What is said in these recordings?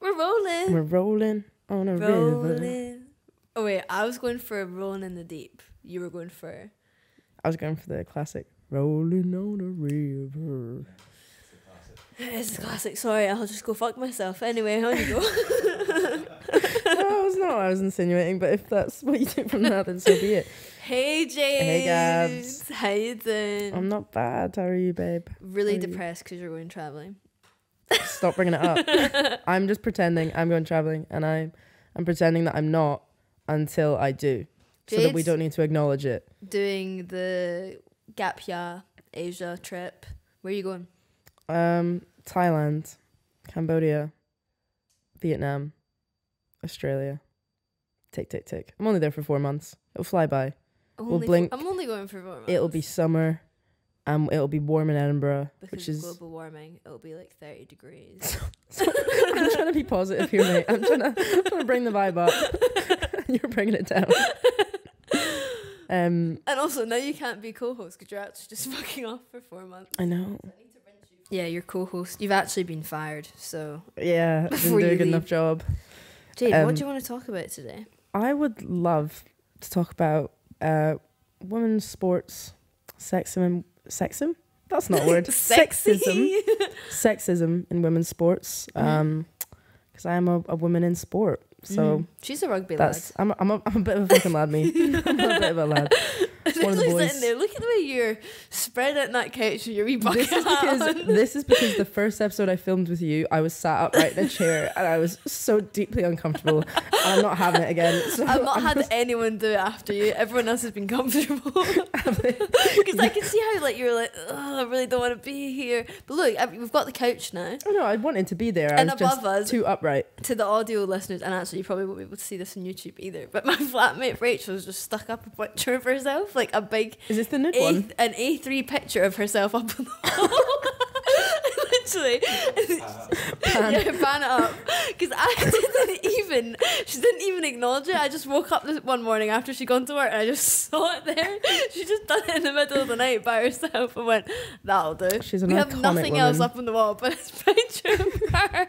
We're rolling. We're rolling on a river. Oh wait, I was going for rolling in the deep. You were going for I was going for the classic. Rolling on a river. it's a classic. Sorry, I'll just go fuck myself. Anyway, on you go. that was not what I was insinuating, but if that's what you take from that, then so be it. hey James. Hey, Gabs. How you doing? I'm not bad. How are you, babe? really how you? depressed because you're going traveling. Stop bringing it up. I'm just pretending I'm going traveling, and I'm I'm pretending that I'm not until I do, so that we don't need to acknowledge it. Doing the Gap Year Asia trip. Where are you going? Um, Thailand, Cambodia, Vietnam, Australia. Tick tick tick. I'm only there for four months. It'll fly by. Only for- blink. I'm only going for four months. It'll be summer. Um, it'll be warm in Edinburgh, because which is. global warming. It'll be like 30 degrees. I'm trying to be positive here, mate. I'm trying to, I'm trying to bring the vibe up. You're bringing it down. Um, and also now you can't be co-host because you're actually just fucking off for four months. I know. Yeah, you're co-host. You've actually been fired. So, Yeah, didn't Before do a you good enough job. Jade, Um, what do you want to talk about today? I would love to talk about uh, women's sports, sexism. Sexism? That's not a word. Sexism. Sexism in women's sports. Mhm. Um, because I am a, a woman in sport. So Mm. she's a rugby that's I'm a, I'm a I'm a bit of a fucking lad, me. I'm a bit of a lad. one of the boys. sitting there. Look at the way you're spread out in that couch with your wee bucket This is because this is because the first episode I filmed with you, I was sat upright in a chair and I was so deeply uncomfortable. and I'm not having it again. So I've not I'm had just- anyone do it after you. Everyone else has been comfortable. Because I can see how like you're like, oh, I really don't want to be here. But look, I- we've got the couch now. Oh no, I wanted to be there. I And was just above us- too upright. To the audio listeners, and actually, you probably won't be able to see this on YouTube either. But my flatmate Rachel has just stuck up a picture of herself, like a big Is this the nude A, one? an A3 picture of herself up on the wall. Literally. Pan. Yeah, pan it up. Because I didn't even, she didn't even acknowledge it. I just woke up this one morning after she'd gone to work and I just saw it there. She just done it in the middle of the night by herself and went, that'll do. She's an we have nothing else up on the wall but a picture of her.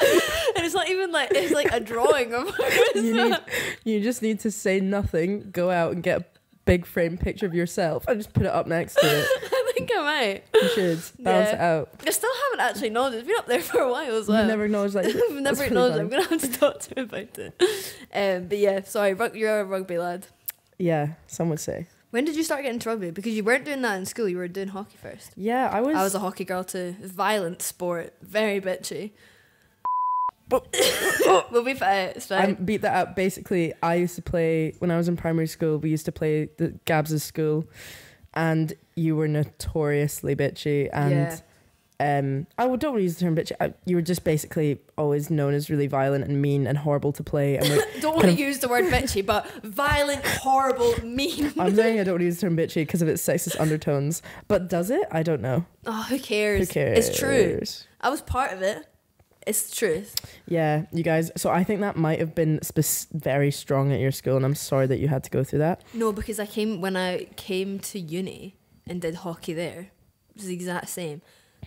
and it's not even like, it's like a drawing of. You need, you just need to say nothing. Go out and get a big frame picture of yourself and just put it up next to it. I think I might. You should balance Yeah. it out. I still haven't actually acknowledged it. It's been up there for a while as well. You never acknowledge that. I've never really acknowledged fine. I'm going to have to talk to him about it. Um, but yeah, sorry, rug- you're a rugby lad. Yeah, some would say. When did you start getting into rugby? Because you weren't doing that in school, you were doing hockey first. Yeah, I was. I was a hockey girl too. Violent sport, very bitchy. We'll be fine. It's I beat that up. Basically, I used to play when I was in primary school. We used to play the Gabs' school, and you were notoriously bitchy. And um, I don't want to use the term bitchy. I, you were just basically always known as really violent and mean and horrible to play. And we're, Don't want to use the word bitchy, but violent, horrible, mean. I'm saying I don't want to use the term bitchy because of its sexist undertones. But does it? I don't know. Oh, who cares? Who cares? It's true. I was part of it. It's the truth. Yeah, you guys. So I think that might have been very strong at your school, and I'm sorry that you had to go through that. No, because I came when I came to uni and did hockey there. It was the exact same.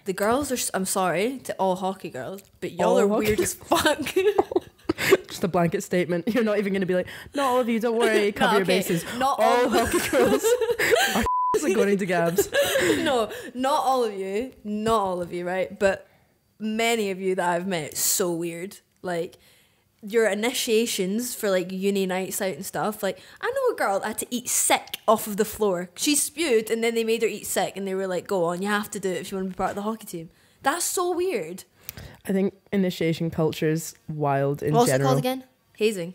The girls are. I'm sorry to all hockey girls, but y'all All are hockey weird as fuck. Just a blanket statement. You're not even going to be like, not all of you. Don't worry. Cover No, your bases. Not All all. hockey girls are going to Gabs. no, not all of you. Not all of you, right? But many of you that I've met, so weird. Like your initiations for like uni nights out and stuff. Like I know a girl that had to eat sick off of the floor. She spewed and then they made her eat sick and they were like, "Go on, you have to do it if you want to be part of the hockey team." That's so weird. I think initiation culture is wild in What's it general. called again? Hazing.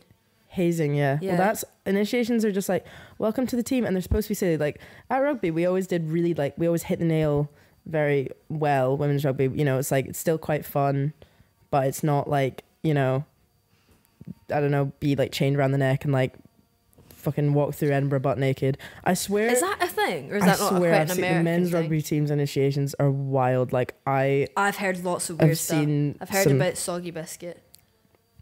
Hazing, yeah. Yeah. Well, that's initiations are just like welcome to the team, and they're supposed to be silly. Like at rugby, we always did really like we always hit the nail very well. Women's rugby, you know, it's like it's still quite fun, but it's not like you know, I don't know, be like chained around the neck and like fucking walk through Edinburgh butt naked. I swear. Is that a thing, or is I that not swear, quite I've the American men's thing? rugby teams initiations are wild. Like I, I've heard lots of weird I've stuff. seen. I've heard about soggy biscuit.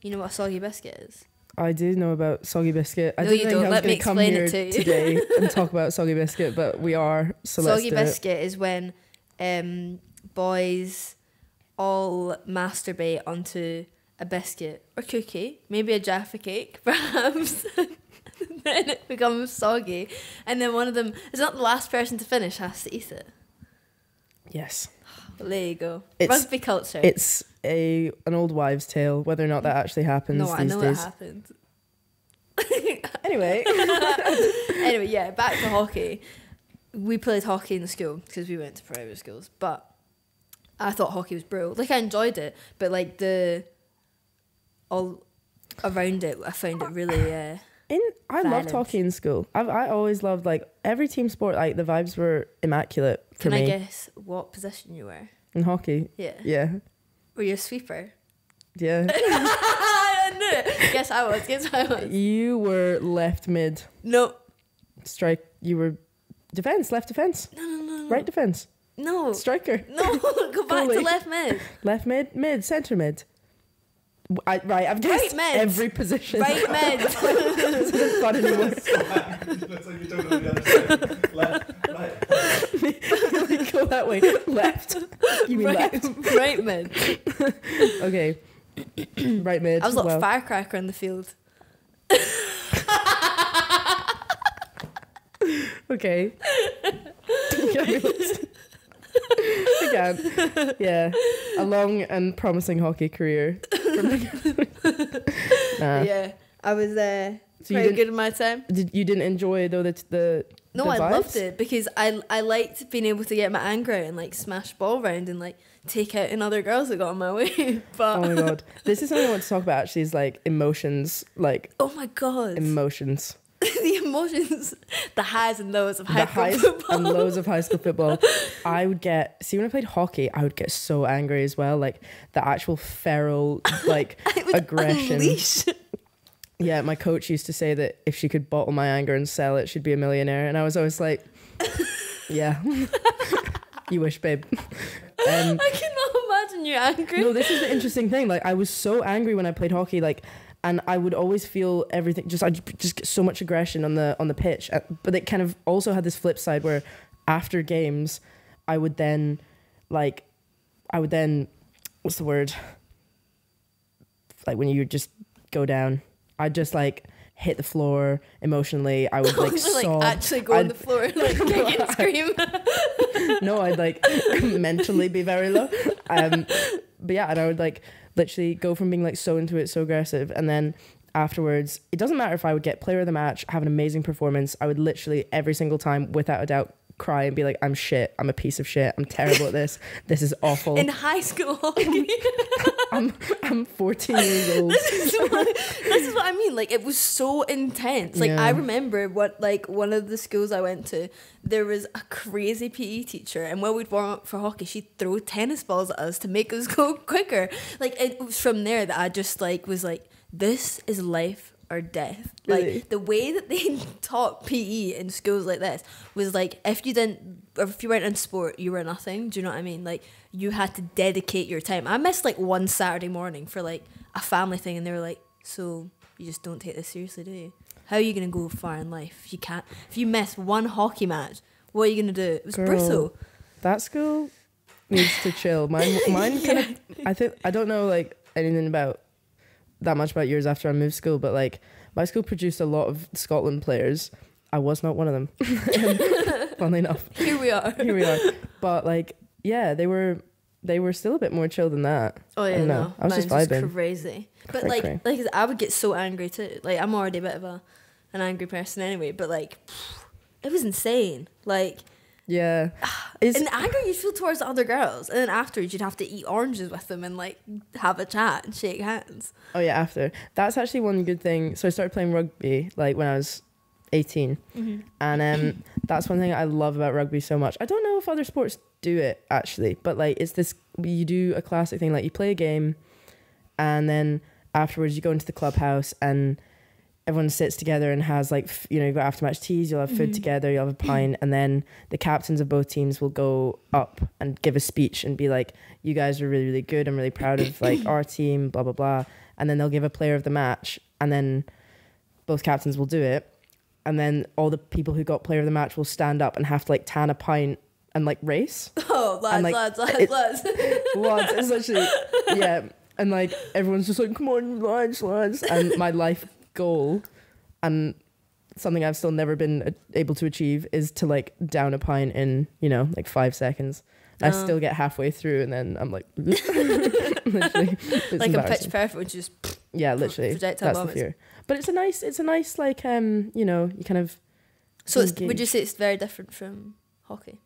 You know what a soggy biscuit is? I do know about soggy biscuit. I No, didn't you think don't. I was Let going me to come here to today and talk about soggy biscuit, but we are. So soggy biscuit is when um, boys all masturbate onto a biscuit or cookie, maybe a Jaffa cake, perhaps. then it becomes soggy, and then one of them is not the last person to finish has to eat it. Yes. Well, there you go. It's- Rugby culture. It's a an old wives' tale. Whether or not that actually happens no, these I know days. it happened. Anyway, anyway, yeah, back to hockey. We played hockey in the school because we went to private schools, but I thought hockey was brutal. Like I enjoyed it, but like the all around it, I found it really. Uh, in I loved hockey in school. I I always loved like every team sport. Like the vibes were immaculate for can me I guess what position you were? in hockey. Yeah, Yeah, were you a sweeper? yeah. I knew it. Guess I was. Guess I was. you were left mid No, strike. You were defense, left defense, no, no, no, no. right defense, no, striker, no. Go back to left mid. left mid, mid, center mid. I, right, I've guessed mid. every position. Right mid. this isn't fun anymore. Looks like you're talking on the other side. Left, right. Go that way. Left. You mean right, left? right mid. Okay. right mid. I was like well, a firecracker in the field. Okay. Again. Yeah. A long and promising hockey career. nah. Yeah, I was uh, So you didn't- good in my time. Did you didn't enjoy though the the No, the I vibes? loved it because I I liked being able to get my anger out and like smash ball around and like take out another girls that got in my way. but Oh my god. This is something I want to talk about actually is like emotions, like oh my god, emotions. the emotions, the highs and lows of high the school highs football. and lows of high school football. I would get see when I played hockey, I would get so angry as well, like the actual feral like aggression. unleash. Yeah, my coach used to say that if she could bottle my anger and sell it, she'd be a millionaire, and I was always like, yeah, you wish, babe. Um, I cannot imagine you angry. no, this is the interesting thing. Like, I was so angry when I played hockey, like, and I would always feel everything. Just I just get so much aggression on the on the pitch, but it kind of also had this flip side where after games, I would then, like, I would then, what's the word? Like when you just go down, I'd just like hit the floor emotionally. I would like like sob. actually go on I'd- the floor and like kick and scream. no, I'd like mentally be very low. Um, but yeah, and I would like literally go from being like so into it, so aggressive, and then afterwards, it doesn't matter if I would get player of the match, have an amazing performance. I would literally every single time, without a doubt, cry and be like, "I'm shit. I'm a piece of shit. I'm terrible at this. This is awful. in high school. I'm I'm 14 years old." this is what this is what I mean. Like it was so intense. Like I remember what like one of the schools I went to, there was a crazy PE teacher, and when we'd warm up for hockey, she'd throw tennis balls at us to make us go quicker. Like it was from there that I just like was like, this is life or death. Really? Like the way that they taught PE in schools like this was like if you didn't or if you weren't in sport, you were nothing. Do you know what I mean? Like you had to dedicate your time. I missed like one Saturday morning for like a family thing, and they were like, "So you just don't take this seriously, do you? How are you gonna go far in life if you can't? If you miss one hockey match, what are you gonna do?" It was Girl. brutal. that school needs to chill. Mine, mine kind of. I think I don't know like anything about that much about yours after I moved school, but like my school produced a lot of Scotland players. I was not one of them. Funnily enough, Here we are. here we are. But like, yeah, they were they were still a bit more chill than that. Oh yeah, don't know. no, I was just mine's vibing. crazy. But like, like I would get so angry too. Like I'm already a bit of a an angry person anyway. But like, it was insane. Like, Yeah, and the anger you'd feel towards other girls, and then afterwards you'd have to eat oranges with them and like have a chat and shake hands. oh yeah. After that's actually one good thing. So I started playing rugby like when I was 18 and um that's one thing I love about rugby so much. I don't know if other sports do it actually, but like it's this you do a classic thing like you play a game and then afterwards you go into the clubhouse and everyone sits together and has like f- you know you've got after match teas you'll have food together you'll have a pint and then the captains of both teams will go up and give a speech and be like you guys are really really good. I'm really proud of like our team blah blah blah. And then they'll give a player of the match and then both captains will do it. And then all the people who got player of the match will stand up and have to like tan a pint and like race. Oh lads, like, lads, lads, it- lads. lads, it's literally yeah, and like everyone's just like, come on, lads, lads, and my life goal, and something I've still never been uh, able to achieve is to like down a pint in you know like five seconds. I Oh. still get halfway through and then I'm like, literally, like a pitch perfect, which is Yeah, literally, projectile that's the fear. But it's a nice, it's a nice like um, you know, you kind of. So it's, would you say it's very different from hockey?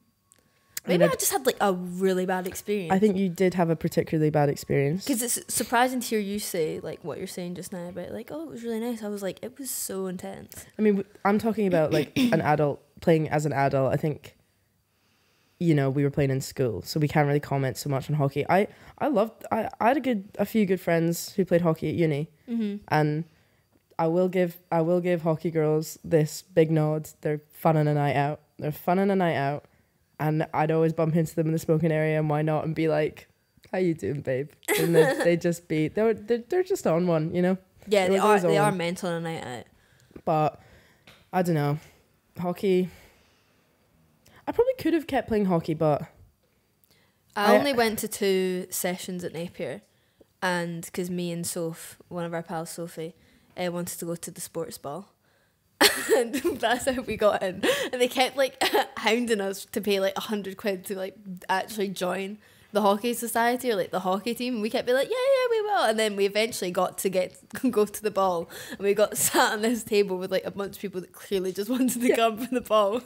Maybe I, just had like a really bad experience. I think you did have a particularly bad experience. because it's surprising to hear you say like what you're saying just now about like oh it was really nice. I was like it was so intense. I mean, I'm talking about like an adult playing as an adult. I think, you know, we were playing in school, so we can't really comment so much on hockey. I I loved. I, I had a good a few good friends who played hockey at uni, Mm-hmm. and I will give I will give hockey girls this big nod. They're fun on a night out. They're fun on a night out, and I'd always bump into them in the smoking area, and why not? And be like, "How you doing, babe?" And they they just be they're, they're they're just on one, you know. Yeah, It they are they are mental on a night out. but I don't know. Hockey. I probably could have kept playing hockey, but I, I- only went to two sessions at Napier, and because me and Soph, one of our pals, Sophie, uh, wanted to go to the sports ball. and that's how we got in. And they kept like hounding us to pay like a hundred quid to like actually join the hockey society or like the hockey team. And we kept being like, yeah, yeah, we will. And then we eventually got to get go to the ball, and we got sat on this table with like a bunch of people that clearly just wanted to come for the ball.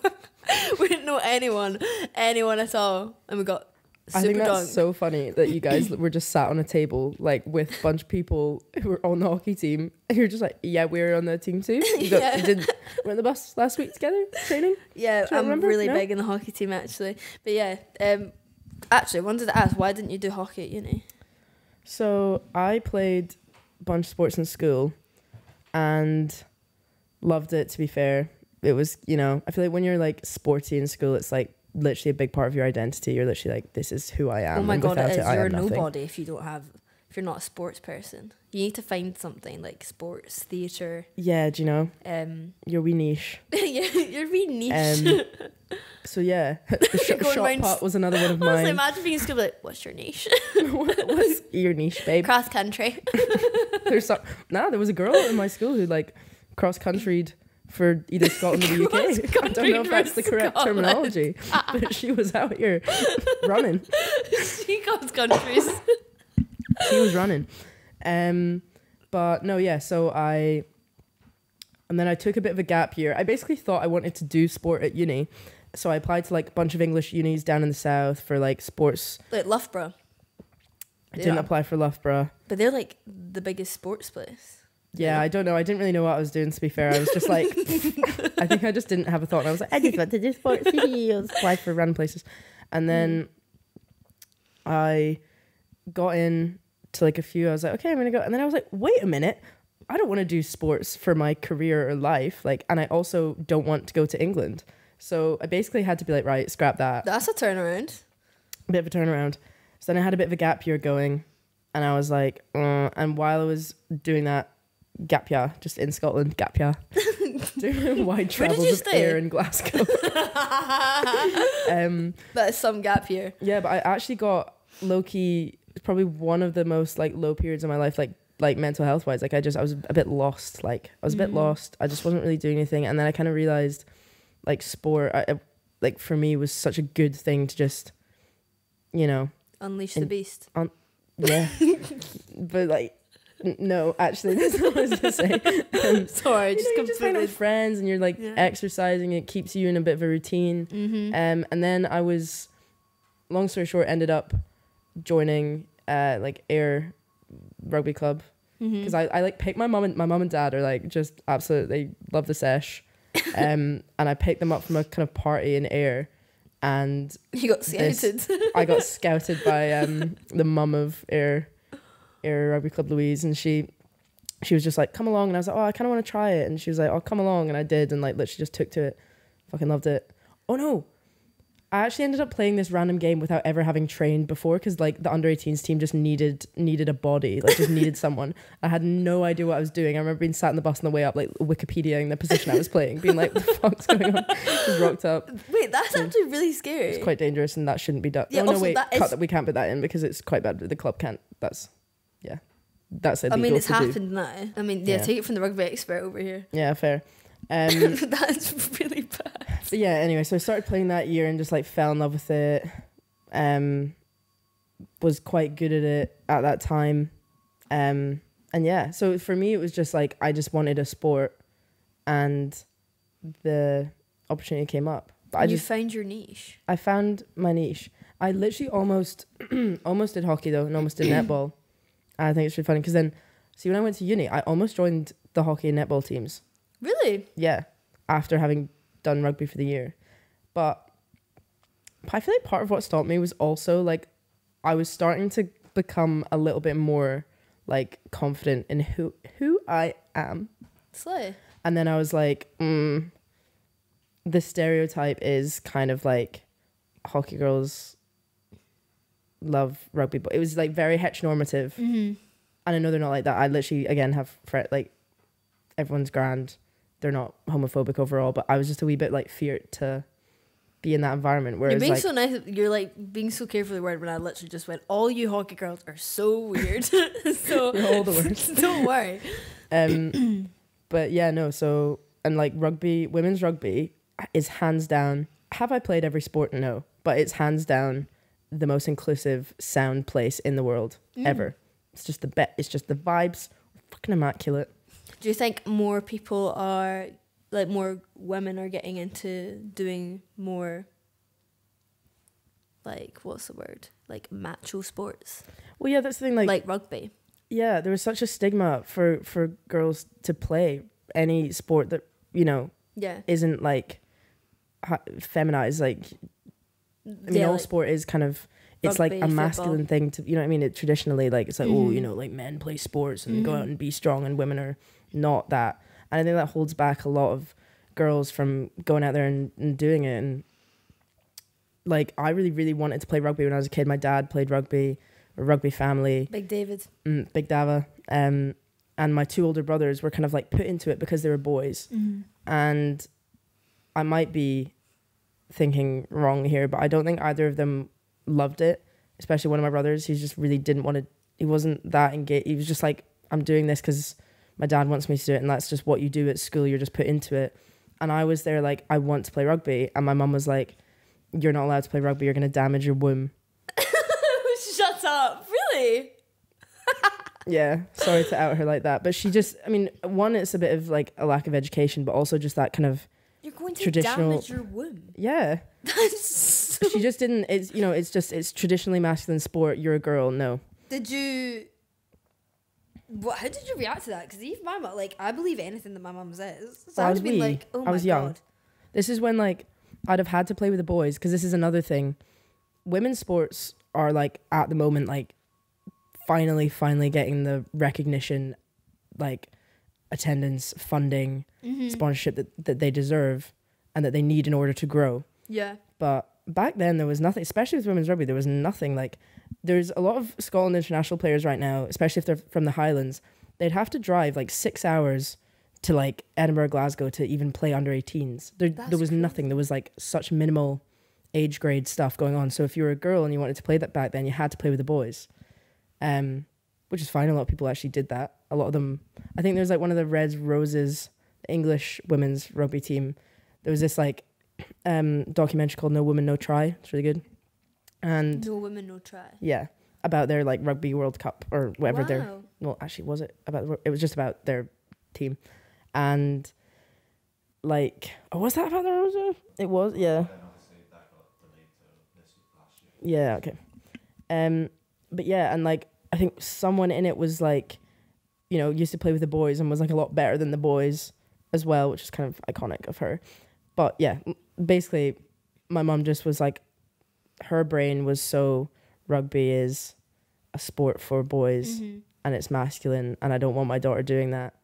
we didn't know anyone, anyone at all, and we got super I think that's drunk. so funny that you guys were just sat on a table like with a bunch of people who were on the hockey team. You're just like, yeah, we're on the team too. You, got, Yeah. you did were on the bus last week together training. Yeah, I'm remember? really No? big in the hockey team actually. But yeah, um, actually, I wanted to ask, why didn't you do hockey at uni? So I played a bunch of sports in school, and loved it. To be fair, it was you know I feel like when you're like sporty in school, it's like literally a big part of your identity. You're literally like, this is who I am. oh my and god, it is. I You're nobody if you don't have, if you're not a sports person. You need to find something like sports, theatre. Yeah, do you know Um, your wee niche? yeah, you're really niche. Um, so yeah, the sh- shot put was another one of Honestly, mine. imagine being in school like, what's your niche? what was your niche, babe? Cross country. There's some, nah, there was a girl in my school who like cross countryed for either Scotland or the UK. I don't know if that's the correct Scotland. terminology, but she was out here running. she cross countries. She was running. Um, but no, yeah. So I, and then I took a bit of a gap year. I basically thought I wanted to do sport at uni, so I applied to like a bunch of English unis down in the south for like sports. Like Loughborough. I didn't Yeah. apply for Loughborough. But they're like the biggest sports place. Yeah, I don't know. I didn't really know what I was doing. To be fair, I was just like, I think I just didn't have a thought. And I was like, I just want to do sports. I'll apply for random places, and then I got in to like a few. I was like, okay, I'm gonna go. And then I was like, wait a minute. I don't want to do sports for my career or life. Like, and I also don't want to go to England. So I basically had to be like, right, scrap that. That's a turnaround. A bit of a turnaround. So then I had a bit of a gap year going, and I was like, uh, and while I was doing that gap year, just in Scotland, gap year, doing wide travels of stay? air in Glasgow. um, is some gap year. yeah, but I actually got low key probably one of the most like low periods in my life, like like mental health wise. Like I just I was a bit lost. Like I was a bit Mhm. lost. I just wasn't really doing anything, and then I kind of realized, like sport, I, I- like for me was such a good thing to just, you know, Unleash In- the beast. yeah. but like, no, actually, that's not what I was gonna say. Um, Sorry, you just know, you're just hanging out with friends and you're like Yeah. exercising. It keeps you in a bit of a routine. mm-hmm. Um, and then I was, long story short, ended up joining uh like Ayr Rugby Club Mm-hmm. because I, I like picked my mom and my mom and dad are like just absolutely love the sesh, um, and I picked them up from a kind of party in Ayr, and you got this- scouted. I got scouted by um the mum of Ayr Ayr Rugby Club Louise and she she was just like come along and I was like oh I kind of want to try it and she was like oh come along and I did and like literally just took to it fucking loved it oh no I actually ended up playing this random game without ever having trained before because like the under 18s team just needed needed a body, like just needed someone. I had no idea what I was doing. I remember being sat in the bus on the way up, like Wikipediaing the position I was playing, being like, "What the fuck's going on?" Just rocked up. Wait, that's mm. actually really scary. It's quite dangerous, and that shouldn't be done. Yeah, oh no, wait, that cut that. We can't put that in because it's quite bad. The club can't. That's that's I mean, it's to do. happened now. I mean, yeah, Yeah. take it from the rugby expert over here. Yeah, fair. Um, that's really bad. Yeah, anyway, so I started playing that year and just like fell in love with it. Um, was quite good at it at that time. Um, and yeah, so for me, it was just like I just wanted a sport, and the opportunity came up. But I you just found your niche. I found my niche. I literally almost almost did hockey though, and almost did netball. I think it's really funny because then, see, when I went to uni, I almost joined the hockey and netball teams. Really? Yeah, after having done rugby for the year. But I feel like part of what stopped me was also like I was starting to become a little bit more like confident in who who I am. Slay. And then I was like, mm, the stereotype is kind of like hockey girls love rugby, but it was like very heteronormative. Mm-hmm. And I know they're not like that. I literally again have fret like everyone's grand. They're not homophobic overall, but I was just a wee bit like feared to be in that environment. Where You're being like so nice. You're like being so carefully worded when I literally just went, all you hockey girls are so weird. so all the worst. don't worry. um but yeah, no, so and like rugby, women's rugby is hands down. Have I played every sport? No, but it's hands down the most inclusive sound place in the world Mm. ever. It's just the bet. It's just the vibes, fucking immaculate. Do you think more people are like more women are getting into doing more like what's the word? Like macho sports. Well, yeah, that's the thing. Like, Like, rugby. yeah, there was such a stigma for for girls to play any sport that you know Yeah. isn't like feminized. Like, I mean, yeah, all like- sport is kind of. It's like a football. masculine thing to, you know what I mean? It traditionally, like, it's like, oh, you Mhm. know, like men play sports and go Mhm. out and be strong, and women are not that. And I think that holds back a lot of girls from going out there and, and doing it. And like, I really, really wanted to play rugby when I was a kid. My dad played rugby, a rugby family Big David. mm, Big Dava, um, and my two older brothers were kind of like put into it because they were boys. Mm-hmm. And I might be thinking wrong here, but I don't think either of them loved it. Especially one of my brothers, he just really didn't want to. He wasn't that engaged. He was just like, "I'm doing this because my dad wants me to do it, and that's just what you do at school. You're just put into it." And I was there like, "I want to play rugby," and my mum was like, "You're not allowed to play rugby. You're going to damage your womb." Shut up. Really? Yeah, sorry to out her like that, but she just, I mean, one, it's a bit of like a lack of education, but also just that kind of, You're going to Traditional- damage your womb. yeah. That's so... She just didn't, it's, you know, it's just, it's traditionally masculine sport. You're a girl. No. Did you... What, how did you react to that? Because even my mom, like, I believe anything that my mum says. So I was been wee. like, oh I my was young. God. This is when like I'd have had to play with the boys because this is another thing. Women's sports are like at the moment like finally, finally getting the recognition, like attendance, funding, Mm-hmm. sponsorship that, that they deserve and that they need in order to grow. Yeah. But back then there was nothing, especially with women's rugby, there was nothing like there's a lot of Scotland international players right now, especially if they're from the Highlands, they'd have to drive like six hours to like Edinburgh, Glasgow to even play under 18s. There That's there was crazy. nothing. There was like such minimal age grade stuff going on. So if you were a girl and you wanted to play that back then, you had to play with the boys. Um which is fine. A lot of people actually did that. A lot of them I think there's like one of the Reds Roses English women's rugby team. There was this like um documentary called No Woman No Try. It's really good. And No women, no try. yeah, about their like rugby World Cup or whatever their wow. well actually was it about it was just about their team. And like oh was that about the Rosa? It was, yeah. Yeah, okay. Um but yeah, and like I think someone in it was like you know, used to play with the boys and was like a lot better than the boys as well, which is kind of iconic of her. But yeah, basically my mum just was like her brain was so rugby is a sport for boys Mhm. and it's masculine and I don't want my daughter doing that.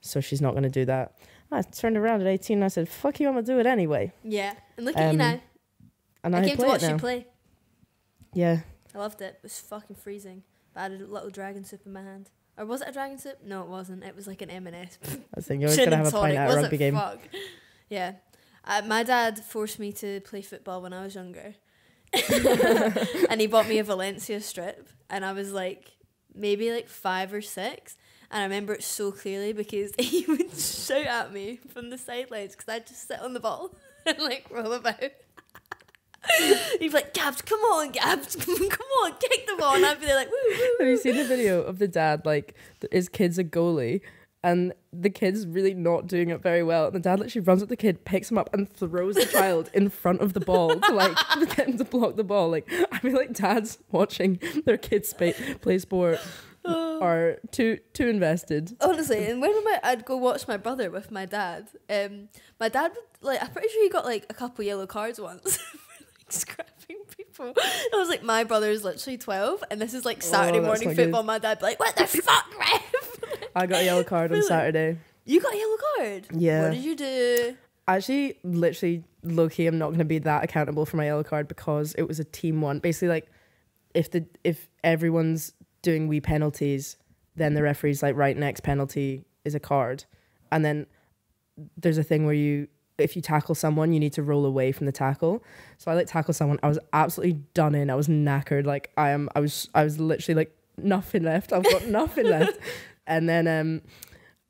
So she's not going to do that. I turned around at 18 and I said, fuck you, I'm going to do it anyway. Yeah. And look at you Um, now. and I, I, came to watch you play. Yeah, I loved it. It was fucking freezing. But I had a little Dragon Soop in my hand. Or was it a Dragon Soop? No, it wasn't. It was like an M&S. I was thinking you're always gonna have a pint at a rugby game. Fuck. Yeah. Uh, my dad forced me to play football when I was younger. and he bought me a Valencia strip. And I was like, maybe like five or six. And I remember it so clearly because he would shout at me from the sidelines because I'd just sit on the ball and like roll about. He'd be like, Gabs, come on, Gabs, come on, kick the ball. And I'd be like, woo, woo. Have you seen the video of the dad like his kid's a goalie and the kid's really not doing it very well and the dad literally runs at the kid, picks him up and throws the child in front of the ball to like get him to block the ball. Like I feel like dads watching their kids play, play sport are too too invested. Honestly, and when I, I'd go watch my brother with my dad, um, my dad would like. I'm pretty sure he got like a couple yellow cards once scrapping people. I was like, my brother's literally twelve, and this is like oh, Saturday Oh, morning not good. football. My dad like, "What the fuck, ref? I got a yellow card on Saturday. You got a yellow card? Yeah. What did you do? Actually, literally, low key, I'm not going to be that accountable for my yellow card because it was a team one. Basically, like if the if everyone's doing wee penalties, then the referee's like, right, next penalty is a card, and then there's a thing where you if you tackle someone, you need to roll away from the tackle. So I like tackle someone. I was absolutely done in. I was knackered. Like I am. I was. I was literally like nothing left. I've got nothing left. And then um,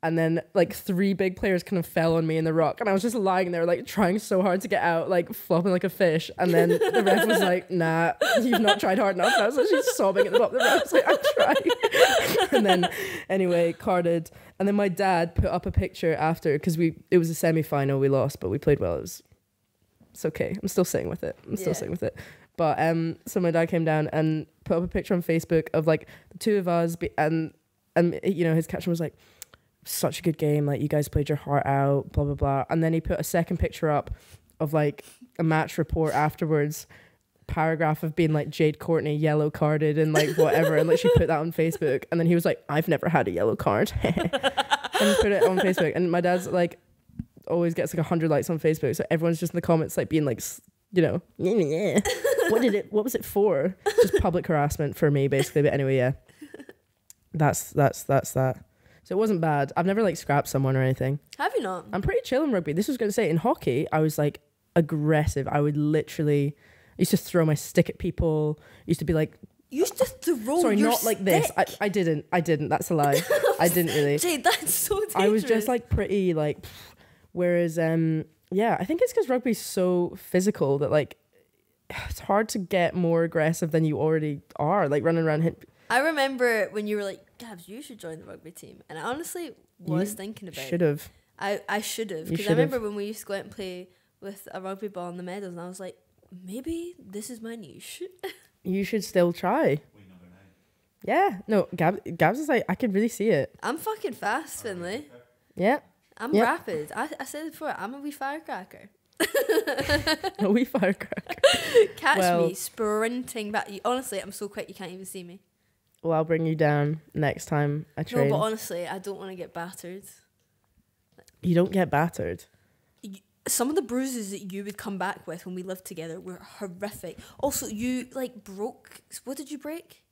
and then like three big players kind of fell on me in the rock, and I was just lying there like trying so hard to get out, like flopping like a fish. And then the ref was like, "Nah, you've not tried hard enough." And I was actually sobbing at the bottom of the ref. I was like, "I'm trying." and then anyway, carded. And then my dad put up a picture after because we it was a semi final. We lost, but we played well. It was it's okay. I'm still sitting with it. I'm still Yeah. sitting with it. But um, so my dad came down and put up a picture on Facebook of like the two of us, be, and and you know his caption was like, "Such a good game. Like you guys played your heart out." Blah blah blah. And then he put a second picture up of like a match report afterwards. Paragraph of being like Jade Courtney yellow carded and like whatever, and like she put that on Facebook, and then he was like, "I've never had a yellow card," and put it on Facebook. And my dad's like, always gets like hundred likes on Facebook, so everyone's just in the comments like being like, you know, what did it? What was it for? Just public harassment for me, basically. But anyway, yeah, that's that's that's that. So it wasn't bad. I've never like scrapped someone or anything. Have you not? I'm pretty chill in rugby. This was going to say in hockey, I was like aggressive. I would literally I used to throw my stick at people. Used to be like, You used to throw. sorry, not like this. I. I didn't. I didn't. That's a lie. I didn't really. Jade, that's so dangerous. I was just like pretty like, whereas um yeah, I think it's because rugby's so physical that like it's hard to get more aggressive than you already are. Like running around hit. I remember when you were like, Gabs, you should join the rugby team, and I honestly was You thinking about. Should have. I I should have because I remember when we used to go out and play with a rugby ball in the meadows, and I was like, maybe this is my niche. You should still try. Yeah. No, Gab, Gabs is like I can really see it. I'm fucking fast, Finley. Yeah. I'm Yep. rapid. I, I said it before. I'm a wee firecracker. A wee firecracker. Catch Well- me sprinting back. You, honestly, I'm so quick you can't even see me. Well, I'll bring you down next time I train. No, but honestly, I don't want to get battered. you don't get battered. You, some of the bruises that you would come back with when we lived together were horrific. Also, you like broke. What did you break?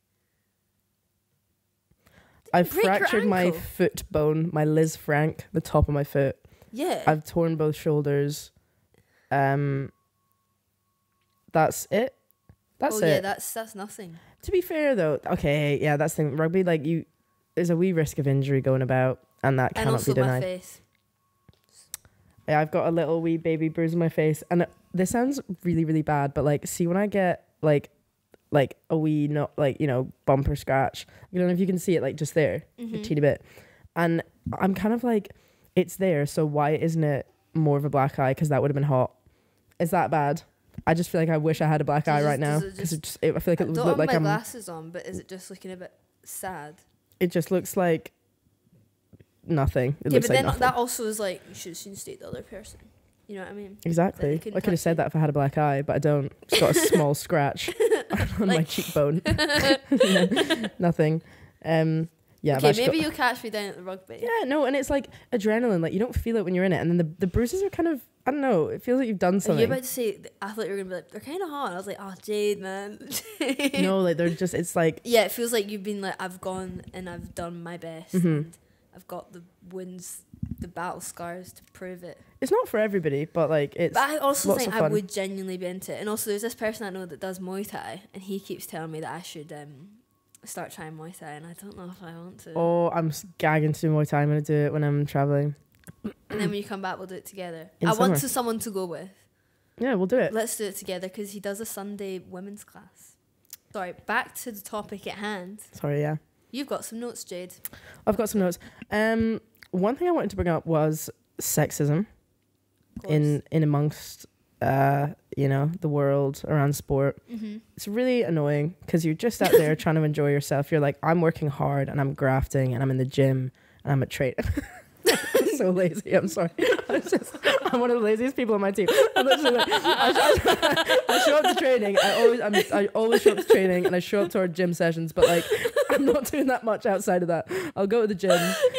I break fractured my foot bone, my Lisfranc, the top of my foot. Yeah. I've torn both shoulders. Um, that's it. That's oh it. yeah, that's that's nothing. To be fair though, okay, yeah, that's the thing. Rugby, like you, there's a wee risk of injury going about, and that And cannot also be my denied. face. Yeah, I've got a little wee baby bruise on my face, and it- this sounds really, really bad, but like, see when I get like, like a wee not like you know bumper scratch. I don't know if you can see it, like just there, a Mhm. teeny bit, and I'm kind of like, it's there, so why isn't it more of a black eye? Because that would have been hot. Is that bad? I just feel like I wish I had a black eye it- right now because it just- just, it, I feel like it would don't look like my I'm. glasses on, but is it just looking a bit sad? It just looks like nothing. It yeah, but like then nothing. that also is like you should have seen state the other person. You know what I mean? Exactly. I could have said that if I had a black eye, but I don't. Just got a small scratch on my cheekbone. Nothing. Um, yeah. Okay, maybe you'll catch me down at the rugby. yeah, no, and it's like adrenaline. Like you don't feel it when you're in it, and then the, the bruises are kind of I don't know. It feels like you've done Are you something. about to say? I thought you were gonna be like they're kind of hot. I was like, oh, Jade, man. no, like they're just. It's like Yeah, it feels like you've been like I've gone and I've done my best. Mhm. And I've got the wounds, the battle scars to prove it. it's not for everybody, but like it's. But I also think I would genuinely be into it. And also, there's this person I know that does Muay Thai, and he keeps telling me that I should um, start trying Muay Thai, and I don't know if I want to. Oh, I'm gagging to do Muay Thai. I'm gonna do it when I'm traveling. And then when you come back, we'll do it together. In I summer. want to someone to go with. Yeah, we'll do it. Let's do it together because he does a Sunday women's class. Sorry, back to the topic at hand. Sorry, yeah. You've got some notes, Jade. I've got some notes. Um, one thing I wanted to bring up was sexism in in amongst uh you know the world around sport. hmm It's really annoying because you're just out there trying to enjoy yourself. You're like, I'm working hard and I'm grafting and I'm in the gym and I'm a trade. I'm so lazy. I'm sorry. I'm, just, I'm one of the laziest people on my team. I'm literally like, I, I, I show up to training. I always I'm, I always show up to training and I show up to our gym sessions, but like I'm not doing that much outside of that. I'll go to the gym.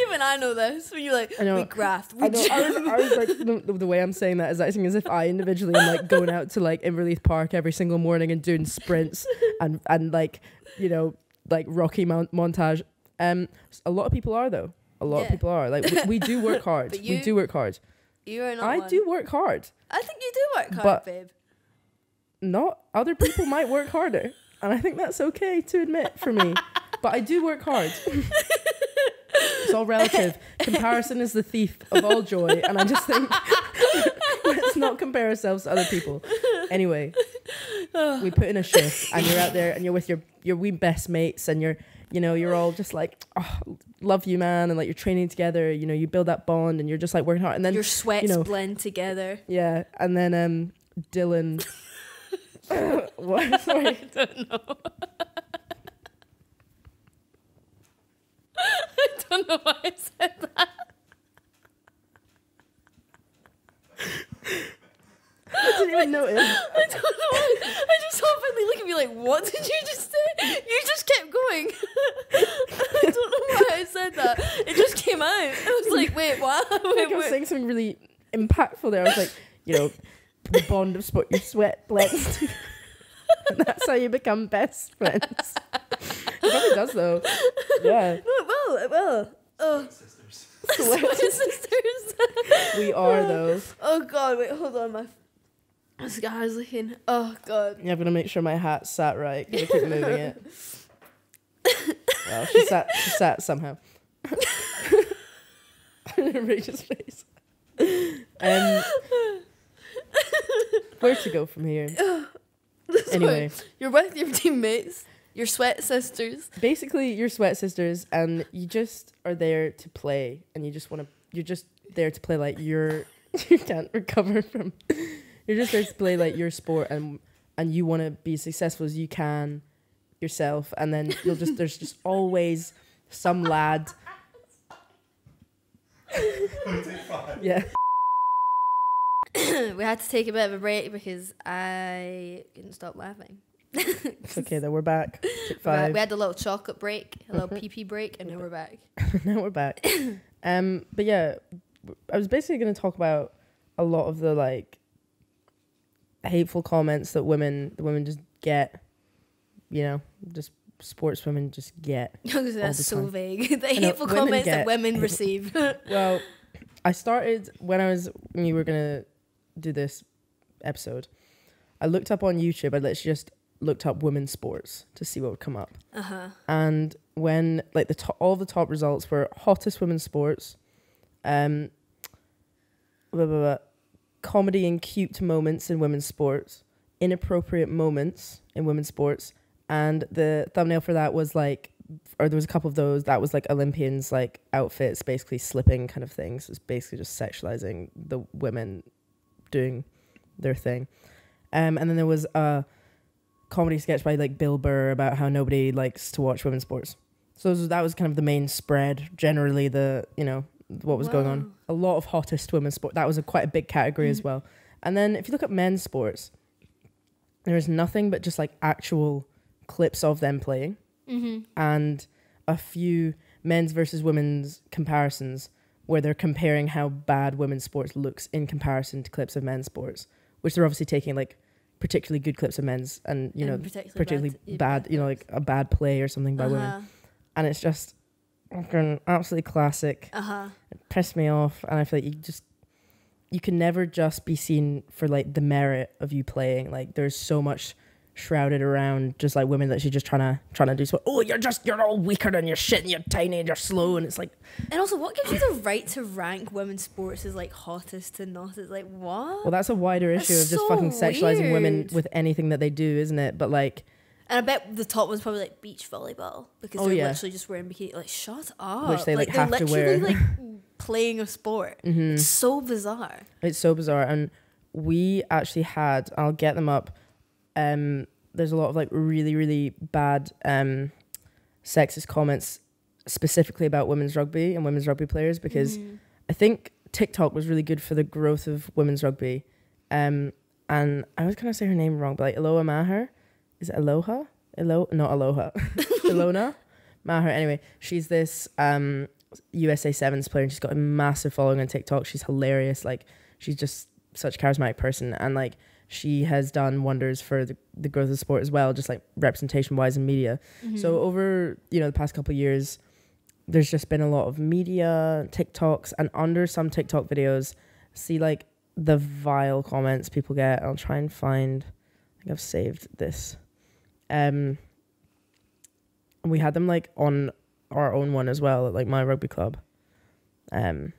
Even I know this. When you're like, I know. we graft, we I, know, I, was, I was like the, the way I'm saying that is acting as if I individually am like going out to like Inverleith Park every single morning and doing sprints and and like you know like Rocky mon- montage. Um, a lot of people are though. A lot of people are like we, we do work hard. But we do work hard. You are not. I one. do work hard. I think you do work hard, But- babe. Not other people might work harder, and I think that's okay to admit for me. But I do work hard. it's all relative. Comparison is the thief of all joy, and I just think let's not compare ourselves to other people. Anyway, we put in a shift, and you're out there, and you're with your your wee best mates, and you're you know you're all just like oh, love you man, and like you're training together. You know you build that bond, and you're just like working hard, and then Your sweats you know- blend together. yeah, and then um Dylan. what? Sorry. I don't know. I don't know why I said that. I didn't even notice. I don't know. Why. I just saw Finley look at me like, "What did you just say?" You just kept going. I don't know why I said that. It just came out. I was like, "Wait, what?" I Wait, think I was wait. saying something really impactful there. I was like, you know, the bond of sport, your sweat blends. and that's how you become best friends. It probably does though. Yeah, No, it will. It will. Oh, Sisters. sweat sisters. we are though. Oh God! Wait, hold on. My my scar's looking. Oh God. Yeah, I'm gonna make sure my hat's sat right. 'cause I keep moving it. Well, she sat. She sat somehow. Rachel's face. Um, where to go from here? Anyway, You're with your teammates, your sweat sisters. basically, you're sweat sisters, and you just are there to play, and you just want to. You're just there to play like you're. You can't recover from. You're just there to play like your sport, and and you want to be as successful as you can yourself, and then you'll just there's just always some lad. Yeah. we had to take a bit of a break because I couldn't stop laughing. It's okay though. We're back. Took We had- five. We had a little chocolate break, a little pee pee break, and now we're back. now we're back. Um, but yeah, I was basically going to talk about a lot of the like hateful comments that women, the women just get. You know, just sports women just get. That's so time. vague. The hateful comments that women receive. Well, I started when I was when you were gonna do this episode. I looked up on YouTube. I literally just looked up women's sports to see what would come up. uh huh. and when like the to- all the top results were hottest women's sports, um, blah, blah, blah, comedy and cute moments in women's sports, inappropriate moments in women's sports, and the thumbnail for that was like, or there was a couple of those that was like Olympians like outfits basically slipping kind of things. It's basically just sexualizing the women doing their thing, um, and then there was a comedy sketch by like Bill Burr about how nobody likes to watch women's sports. So that was kind of the main spread. Generally, the you know what was going on. A lot of hottest women's sport. That was a quite a big category as Mhm. well. And then if you look at men's sports, there is nothing but just like actual clips of them playing Mm-hmm. and a few men's versus women's comparisons where they're comparing how bad women's sports looks in comparison to clips of men's sports, which they're obviously taking like particularly good clips of men's and you know particularly, particularly yeah, bad, you know, like a bad play or something by women, uh-huh, and it's just fucking absolutely classic. Uh-huh. It pissed me off, and I feel like you just you can never just be seen for like the merit of you playing. Like there's so much shrouded around just like women that she's just trying to trying to do so. Oh, you're just you're all weaker than you're shit and you're tiny and you're slow, and it's like And also, what gives you the right to rank women's sports as like hottest to not? It's like what? well, that's a wider issue That's of just so fucking sexualizing women with anything that they do, isn't it? But like. And I bet the top one's probably like beach volleyball because Oh, they're yeah. literally just wearing bikini. Like, shut up! Which they, like, they're have to literally wear. like playing a sport. mhm. It's so bizarre. It's so bizarre. And we actually had, I'll get them up. Um, there's a lot of like really, really bad um, sexist comments specifically about women's rugby and women's rugby players because Mhm. I think TikTok was really good for the growth of women's rugby. Um, and I was going to say her name wrong, but like Aloha Maher. Is it Aloha? Elo, not Aloha. Ilona Maher. Anyway, she's this um, USA Sevens player and she's got a massive following on TikTok. She's hilarious. Like, she's just such a charismatic person. And like, she has done wonders for the, the growth of the sport as well, just like representation wise in media. Mhm. So over you know the past couple of years, there's just been a lot of media TikToks, and under some TikTok videos, see like the vile comments people get. I'll try and find. I think I've saved this. Um, and we had them like on our own one as well, at, like my rugby club. Um,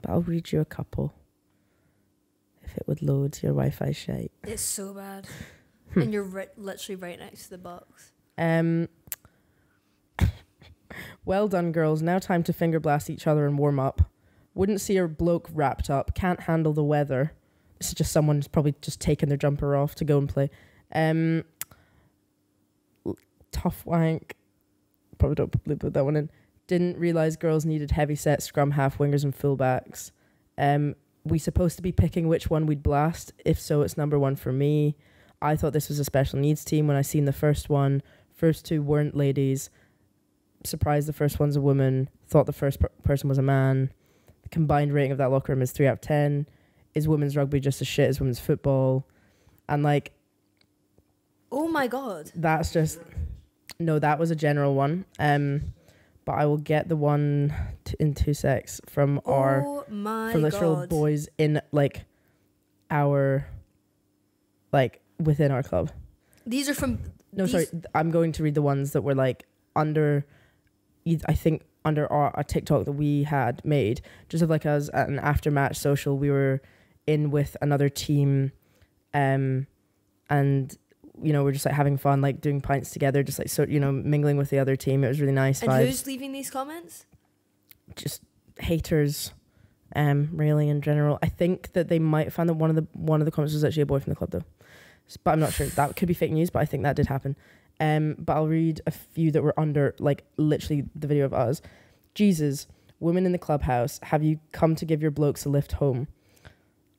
but I'll read you a couple. If it would load your Wi-Fi shite. it's so bad, Hmm. and you're ri- literally right next to the box. Um, well done, girls. Now time to finger blast each other and warm up. Wouldn't see a bloke wrapped up. Can't handle the weather. This is just someone who's probably just taken their jumper off to go and play. Um, tough wank. Probably don't put put that one in. Didn't realize girls needed heavy set scrum half wingers and fullbacks. Um, we supposed to be picking which one we'd blast. If so, it's number one for me. I thought this was a special needs team when I seen the first one. First two weren't ladies. Surprised the first one's a woman. Thought the first per- person was a man. The combined rating of that locker room is three out of ten. Is women's rugby just as shit as women's football? And like Oh my god! that's just no. That was a general one. Um, but I will get the one t- in two secs from our oh my from literal boys in like our like within our club. These are from No, sorry. I'm going to read the ones that were like under, I think under our a TikTok that we had made, just of like us at an after match social. We were in with another team, um, and you know we're just like having fun, like doing pints together, just like so you know mingling with the other team. It was really nice And vibes. who's leaving these comments? just haters, um, really in general. I think that they might find that one of the one of the comments was actually a boy from the club though, but I'm not sure. That could be fake news, but I think that did happen. Um, but I'll read a few that were under like literally the video of us. Jesus, women in the clubhouse, have you come to give your blokes a lift home?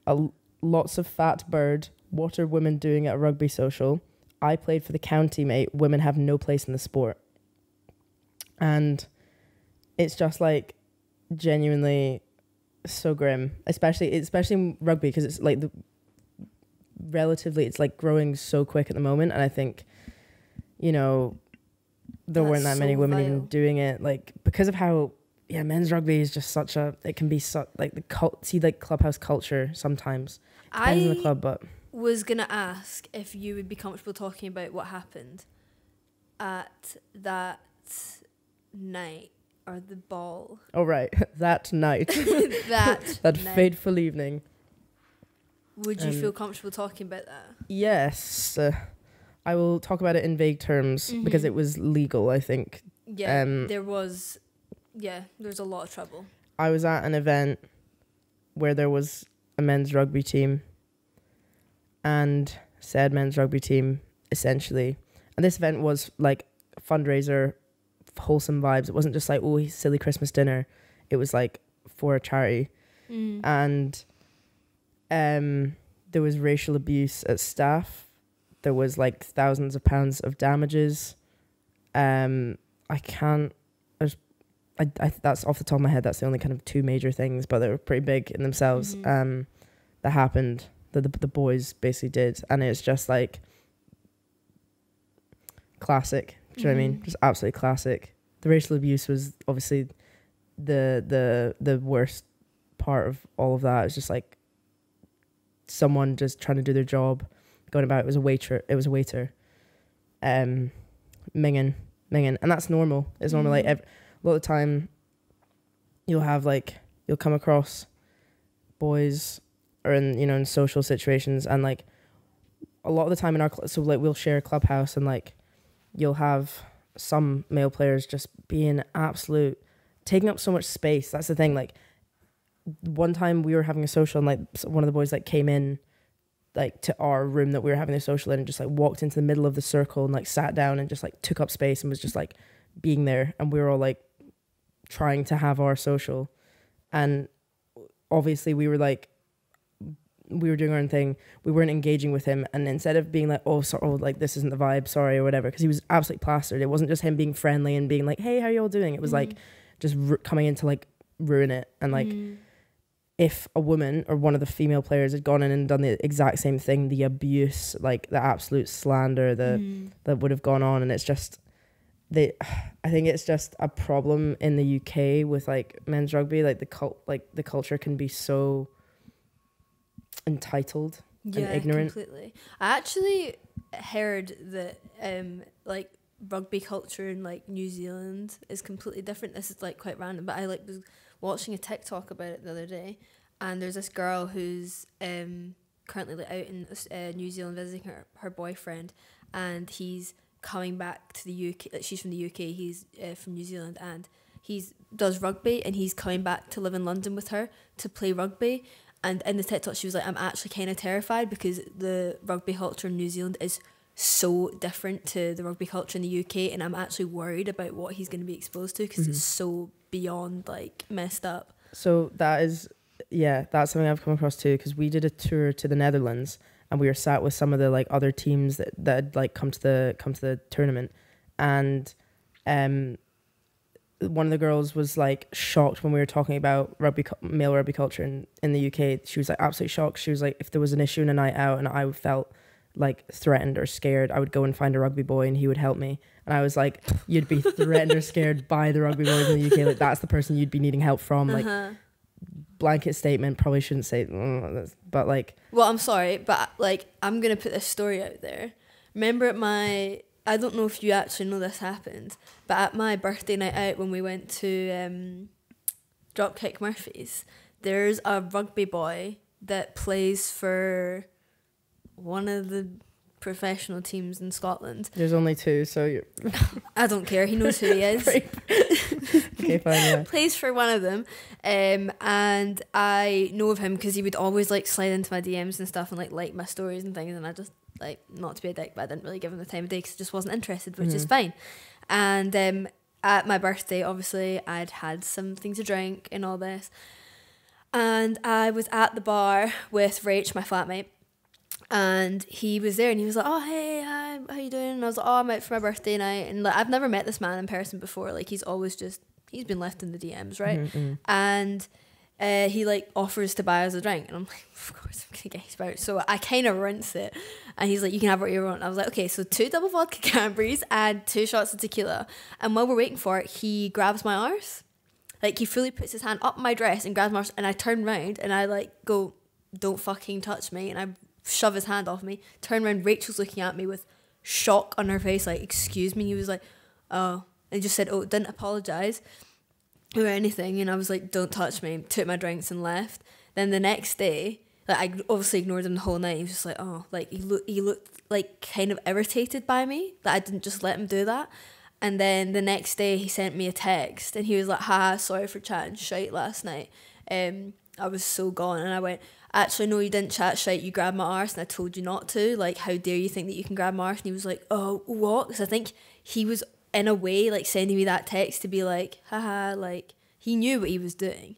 A lots of fat bird. What are women doing at a rugby social? I played for the county, mate. Women have no place in the sport. And it's just like genuinely so grim, especially especially in rugby because it's like the relatively it's like growing so quick at the moment, and I think you know there weren't that That's many women vile. even doing it, like because of how yeah men's rugby is just such a it can be such like the cult see like clubhouse culture sometimes depends on the club, but was gonna ask if you would be comfortable talking about what happened at that night or the ball oh right that night that that night. fateful evening. Would you um, feel comfortable talking about that? Yes, uh, I will talk about it in vague terms because Mhm. it was legal. I think Yeah, um, there was. Yeah, there's a lot of trouble. I was at an event where there was a men's rugby team and said men's rugby team essentially. And this event was like fundraiser, wholesome vibes. It wasn't just like, oh, silly Christmas dinner. It was like for a charity. Mm. And um, there was racial abuse at staff. There was like thousands of pounds of damages. Um, I can't. I, I that's off the top of my head. That's the only kind of two major things, but they were pretty big in themselves. Mhm. Um, that happened that the the boys basically did, and it's just like classic. Do you know what I mean? Mhm. Just absolutely classic. The racial abuse was obviously the the the worst part of all of that. It's just like someone just trying to do their job, going about. It was a waiter. It was a waiter. Um, minging, minging, and that's normal. It's normal. Like Mhm. ev- a lot of the time, you'll have like you'll come across boys or in you know in social situations, and like a lot of the time in our so like we'll share a clubhouse, and like you'll have some male players just being absolute taking up so much space. That's the thing. Like one time we were having a social, and like one of the boys like came in like to our room that we were having a social in and just like walked into the middle of the circle and like sat down and just like took up space and was just like being there and we were all like trying to have our social and obviously we were like we were doing our own thing we weren't engaging with him and instead of being like oh so oh, like this isn't the vibe sorry or whatever because he was absolutely plastered it wasn't just him being friendly and being like hey how you all doing it was like just ru- coming in to like ruin it and like Mhm. if a woman or one of the female players had gone in and done the exact same thing, the abuse, like the absolute slander that Mhm. that would have gone on, and it's just they. I think it's just a problem in the UK with like men's rugby. Like the cult, like the culture can be so entitled. yeah, ignorant. completely. I actually heard that um like rugby culture in like New Zealand is completely different. This is like quite random, but I like was watching a TikTok about it the other day, and there's this girl who's um currently like, out in uh, New Zealand visiting her her boyfriend, and he's coming back to the UK. Like she's from the UK, he's uh, from New Zealand, and he's does rugby, and he's coming back to live in London with her to play rugby. And in the TikTok, she was like, "I'm actually kind of terrified because the rugby culture in New Zealand is so different to the rugby culture in the UK, and I'm actually worried about what he's going to be exposed to because Mhm. it's so beyond like messed up." So that is, yeah, that's something I've come across too. Because we did a tour to the Netherlands, and we were sat with some of the like other teams that that had like come to the come to the tournament, and um, one of the girls was like shocked when we were talking about rugby male rugby culture in in the UK. She was like absolutely shocked. She was like, if there was an issue in a night out, and I felt like threatened or scared, I would go and find a rugby boy and he would help me. And I was like, you'd be threatened or scared by the rugby boys in the UK. Like that's the person you'd be needing help from. Like Uh-huh. blanket statement, probably shouldn't say, mm, but like, Well, I'm sorry, but like I'm gonna put this story out there. Remember at my I don't know if you actually know this happened, but at my birthday night out when we went to um, Dropkick Murphys, there's a rugby boy that plays for one of the professional teams in Scotland. there's only two, so I don't care. He knows who he is. Okay, fine, yeah. plays for one of them, um, and I know of him because he would always like slide into my DMs and stuff and like like my stories and things, and I just like not to be a dick, but I didn't really give him the time of day because I just wasn't interested, which is Mhm. fine. And um, at my birthday, obviously, I'd had something to drink and all this, and I was at the bar with Rach, my flatmate. And he was there, and he was like, "Oh, hey, hi, how you doing?" And I was like, "Oh, I'm out for my birthday night." And like, I've never met this man in person before. Like, he's always just he's been left in the DMs, right? Mhm, mhm. and uh, he like offers to buy us a drink, and I'm like, of course I'm gonna get his out. So I kind of rinse it, and he's like, you can have what you want. I was like, okay, so two double vodka Cadburys and two shots of tequila. And while we're waiting for it, he grabs my arse, like he fully puts his hand up my dress and grabs my arse, and I turn round and I like go, don't fucking touch me, and I shove his hand off me. Turn around, Rachel's looking at me with shock on her face, like, excuse me. He was like, oh, and just said, oh, didn't apologize or anything and I was like don't touch me took my drinks and left then the next day like I obviously ignored him the whole night he was just like oh like he looked he looked like kind of irritated by me that I didn't just let him do that and then the next day he sent me a text and he was like haha sorry for chatting shite last night um I was so gone and I went actually no you didn't chat shite you grabbed my arse and I told you not to. Like how dare you think that you can grab my arse? And he was like oh what? Because I think he was in a way like sending me that text to be like haha like he knew what he was doing.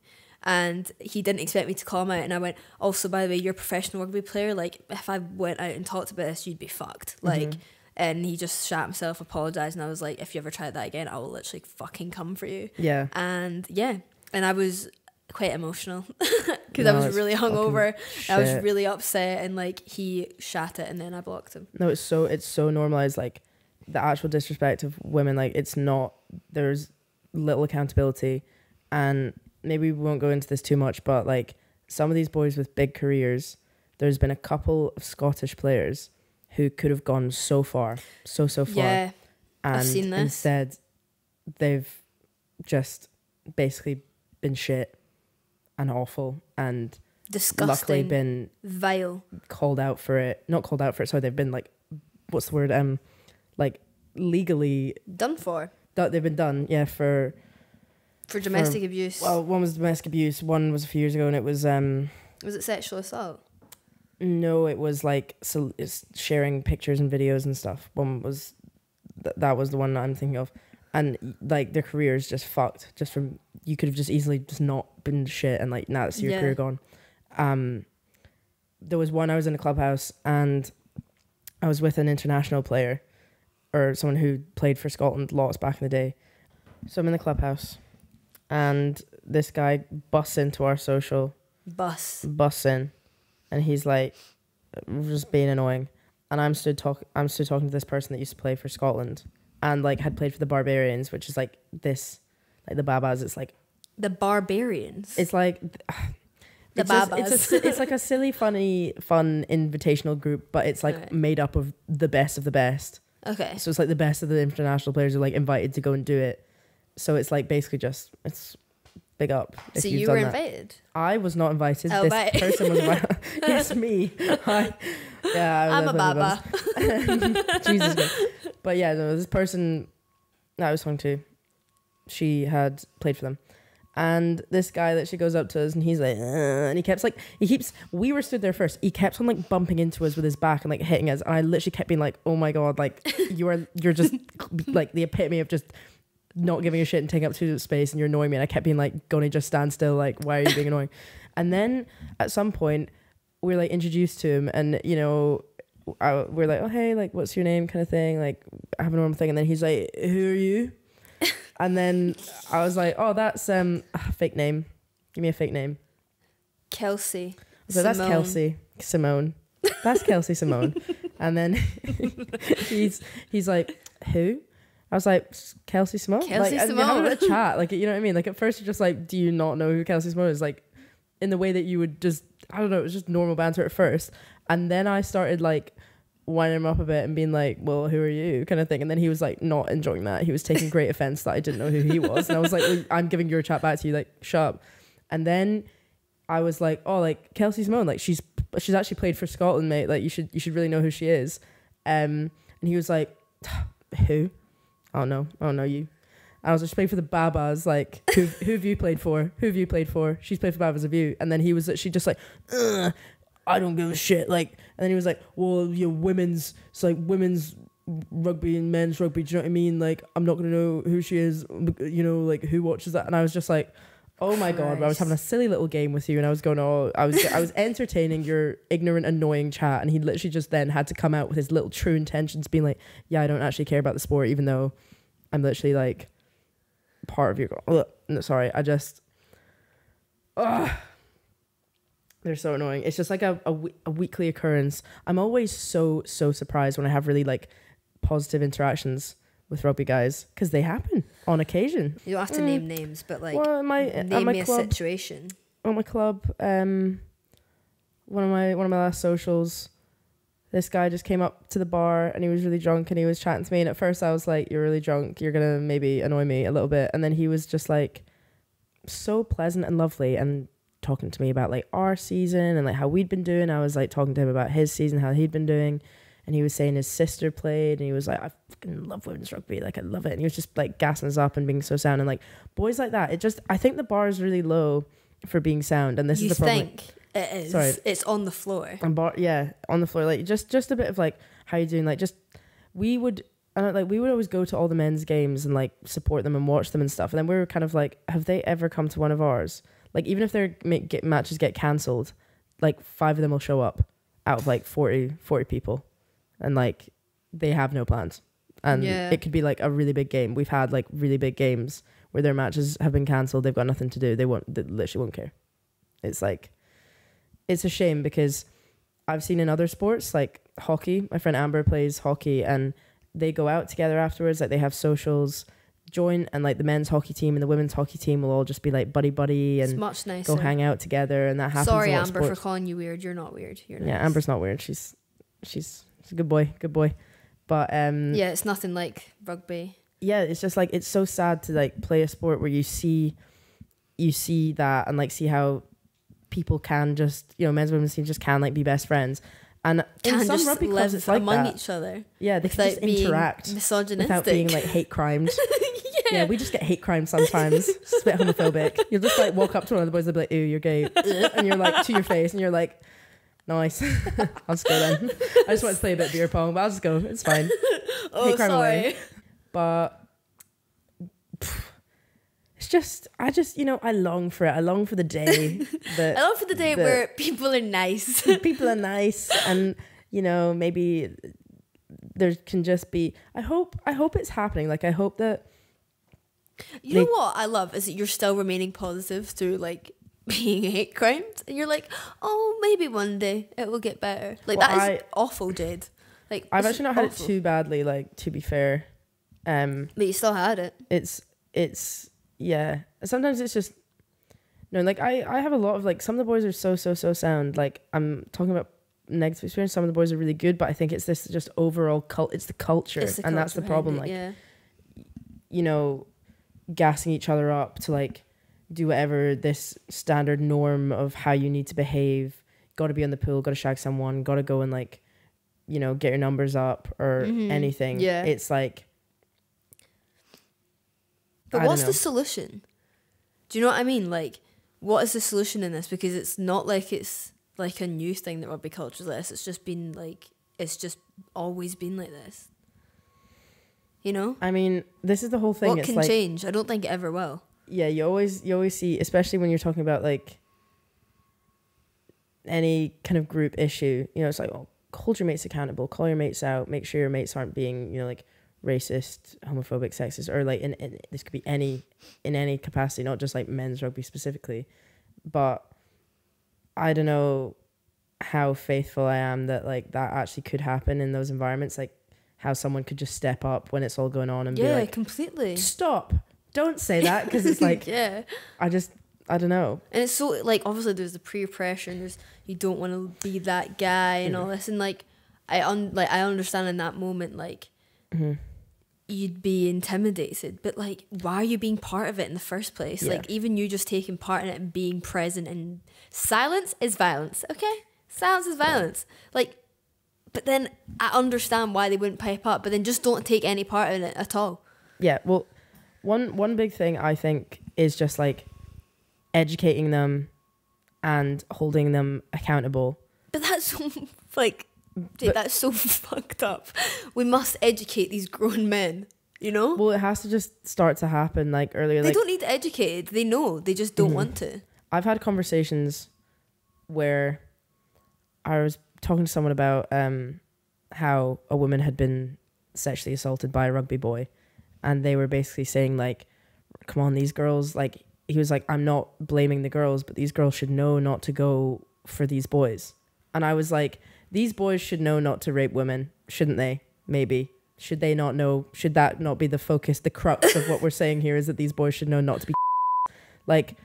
And he didn't expect me to call him out. And I went also by the way you're a professional rugby player. Like if I went out and talked about this you'd be fucked. Mm-hmm. Like and he just shat himself, apologized, and I was like, if you ever try that again, I will literally fucking come for you. Yeah. And yeah, and I was quite emotional because No, I was really hungover. I was really upset, and like he shat it, and then I blocked him. No, it's so it's so normalized. Like the actual disrespect of women. Like it's not. There's little accountability, and maybe we won't go into this too much. But like some of these boys with big careers, there's been a couple of Scottish players who could have gone so far, so so far, Yeah, and I've seen this. instead they've just basically been shit and awful and luckily been vile. called out for it. Not called out for it. Sorry, they've been like, what's the word? Um, like legally Done for that they've been done. Yeah, for for domestic abuse. well, one was domestic abuse. One was a few years ago, and it was um, was it sexual assault? no, it was like so sharing pictures and videos and stuff. One was th- that was the one that I'm thinking of, and like their career is just fucked. Just from you could have just easily just not been shit, and like now that's your Yeah. career gone. Um, there was one I was in a clubhouse and I was with an international player or someone who played for Scotland lots back in the day. So I'm in the clubhouse and this guy busts into our social, Bus. busts in, and he's like just being annoying. And I'm still talk I'm stood talking to this person that used to play for Scotland and like had played for the Barbarians, which is like this like the Babas, it's like The barbarians. it's like The it's, just- Babas. it's, a, it's like a silly, funny, fun invitational group, but it's like Right. made up of the best of the best. okay. So it's like the best of the international players are like invited to go and do it. So it's like basically just it's big up. if So you were invited. I was not invited. Oh, this right. person was invited. yes, me. I, yeah, I I'm a baba. Jesus. Christ. But yeah, no, this person that I was talking to, she had played for them. And this guy that she goes up to us and he's like, "Uh," and he keeps like, he keeps, we were stood there first. He kept on like bumping into us with his back and like hitting us. And I literally kept being like, oh my God, like you are, you're just like the epitome of just not giving a shit and taking up too much space and you're annoying me. And I kept being like, Goni, just stand still. Like, why are you being annoying? And then at some point, we are like introduced to him and, you know, I, we're like, oh, hey, like, what's your name kind of thing? Like, I have a normal thing. And then he's like, who are you? and then I was like, oh, that's um a fake name. Give me a fake name. Kelsey. So that's Kelsey Simone. That's Kelsey Simone. And then he's he's like, who? I was like, Kelsey Simone. Kelsey like, You're having a chat, like you know what I mean. Like at first you're just like, do you not know who Kelsey Simone is? Like in the way that you would just, I don't know, it was just normal banter at first, and then I started like winding him up a bit and being like, well, who are you, kind of thing. And then he was like not enjoying that. He was taking great offense that I didn't know who he was, and I was like, well, I'm giving your chat back to you, like shut up. And then I was like, oh, like Kelsey Simone, like she's she's actually played for Scotland, mate. Like you should you should really know who she is. Um, and he was like, who? Oh don't know oh, you. I was just playing for the Babas. Like, who who have you played for? Who have you played for? She's played for Babas of you. And then he was she just like, Ugh, I don't give a shit. Like, and then he was like, well, you know, women's it's like women's rugby and men's rugby. Do you know what I mean? Like, I'm not gonna know who she is. You know, like who watches that? And I was just like. Oh my god! I was having a silly little game with you, and I was going, "Oh, I was, I was entertaining your ignorant, annoying chat." And he literally just then had to come out with his little true intentions, being like, "Yeah, I don't actually care about the sport, even though I'm literally like part of your." Ugh, no, sorry, I just, ugh. they're so annoying. It's just like a, a, a weekly occurrence. I'm always so so surprised when I have really like positive interactions with rugby guys because they happen on occasion. You don't have to Mm. name names, but like well, my at name my me a situation. at my club, um, one of my one of my last socials, this guy just came up to the bar and he was really drunk and he was chatting to me. And at first I was like, "You're really drunk. You're gonna maybe annoy me a little bit." And then he was just like, so pleasant and lovely and talking to me about like our season and like how we'd been doing. I was like talking to him about his season, how he'd been doing. And he was saying his sister played, and he was like, "I fucking love women's rugby, like I love it." And he was just like gassing us up and being so sound, and like boys like that. It just, I think the bar is really low for being sound, and this you is the problem. think it is? Sorry. It's on the floor. And bar, yeah, on the floor, like just just a bit of like how you doing, like just we would. Uh, like we would always go to all the men's games and like support them and watch them and stuff, and then we were kind of like, have they ever come to one of ours? Like even if their get matches get cancelled, like five of them will show up out of like 40, 40 people, and like they have no plans. And Yeah. it could be like a really big game. We've had like really big games where their matches have been cancelled. They've got nothing to do. They won't. They literally won't care. It's like, it's a shame because I've seen in other sports like hockey. My friend Amber plays hockey, and they go out together afterwards. Like they have socials, join, and like the men's hockey team and the women's hockey team will all just be like buddy buddy and go hang out together, and that happens. Sorry, in a lot of Amber, for calling you weird. You're not weird. You're Yeah. Amber's not weird. She's she's she's a good boy, good boy. But um Yeah, it's nothing like rugby. yeah, it's just like it's so sad to like play a sport where you see you see that and like see how people can just you know men's and women's teams just can like be best friends. And Can in some just rugby clubs it's like among that. each other Yeah, they can just interact misogynistic. without being like hate crimed. yeah. yeah, we just get hate crimed sometimes. it's a bit homophobic. You'll just like walk up to one of the boys, they'll be like, "Ooh, you're gay," and you're like to your face, and you're like, "Nice, I'll just go then." I just want to play a bit of beer pong, but I'll just go. It's fine. oh, hate crime away. sorry. But pff, it's just, I just, you know, I long for it. I long for the day I long for the day where people are nice. people are nice and you know maybe there can just be. I hope, I hope it's happening. Like I hope that. You know what I love is that you're still remaining positive through like being hate crimed, and you're like, oh, maybe one day it will get better. Like Well, that is I- awful, Jade. Like I've actually not had it too badly. Like to be fair, um, but you still had it. it's it's yeah sometimes it's just no like i i have a lot of like some of the boys are so so so sound like i'm talking about negative experience some of the boys are really good but i think it's this just overall cult it's the culture It's the and that's the problem behind like yeah. you know gassing each other up to like do whatever this standard norm of how you need to behave got to be on the pool got to shag someone got to go and like you know get your numbers up or Mhm. anything Yeah. it's like But I what's the solution? Do you know what I mean? Like, what is the solution in this? Because it's not like it's like a new thing that rugby culture's like this. It's just been like it's just always been like this. You know? I mean, this is the whole thing. what it's can like, change? I don't think it ever will. Yeah, you always you always see, especially when you're talking about like any kind of group issue. You know, it's like, oh, hold your mates accountable, call your mates out, make sure your mates aren't being, you know, like racist, homophobic, sexist, or like in, in this could be any in any capacity, not just like men's rugby specifically. But I don't know how faithful I am that like that actually could happen in those environments, like how someone could just step up when it's all going on and Yeah, be like, completely. stop don't say that because it's like yeah, i just i don't know and it's so like obviously there's the peer pressure and there's you don't want to be that guy and all this and like I un like I understand in that moment like Mhm. you'd be intimidated, but like, why are you being part of it in the first place? Yeah. Like, even you just taking part in it and being present and silence is violence, okay? Silence is violence. Like, but then I understand why they wouldn't pipe up, but then just don't take any part in it at all. yeah well one one big thing i think is just like educating them and holding them accountable But that's so, like, dude, that's so fucked up. We must educate these grown men, you know? well it has to just start to happen like earlier they like don't need educated. They know. They just don't Mhm. want to. I've had conversations where I was talking to someone about um, how a woman had been sexually assaulted by a rugby boy, and they were basically saying like, "Come on, these girls." Like he was like, "I'm not blaming the girls, but these girls should know not to go for these boys." And I was like, "These boys should know not to rape women, shouldn't they? Maybe." Should they not know? Should that not be the focus, the crux of what we're saying here? Is that these boys should know not to be like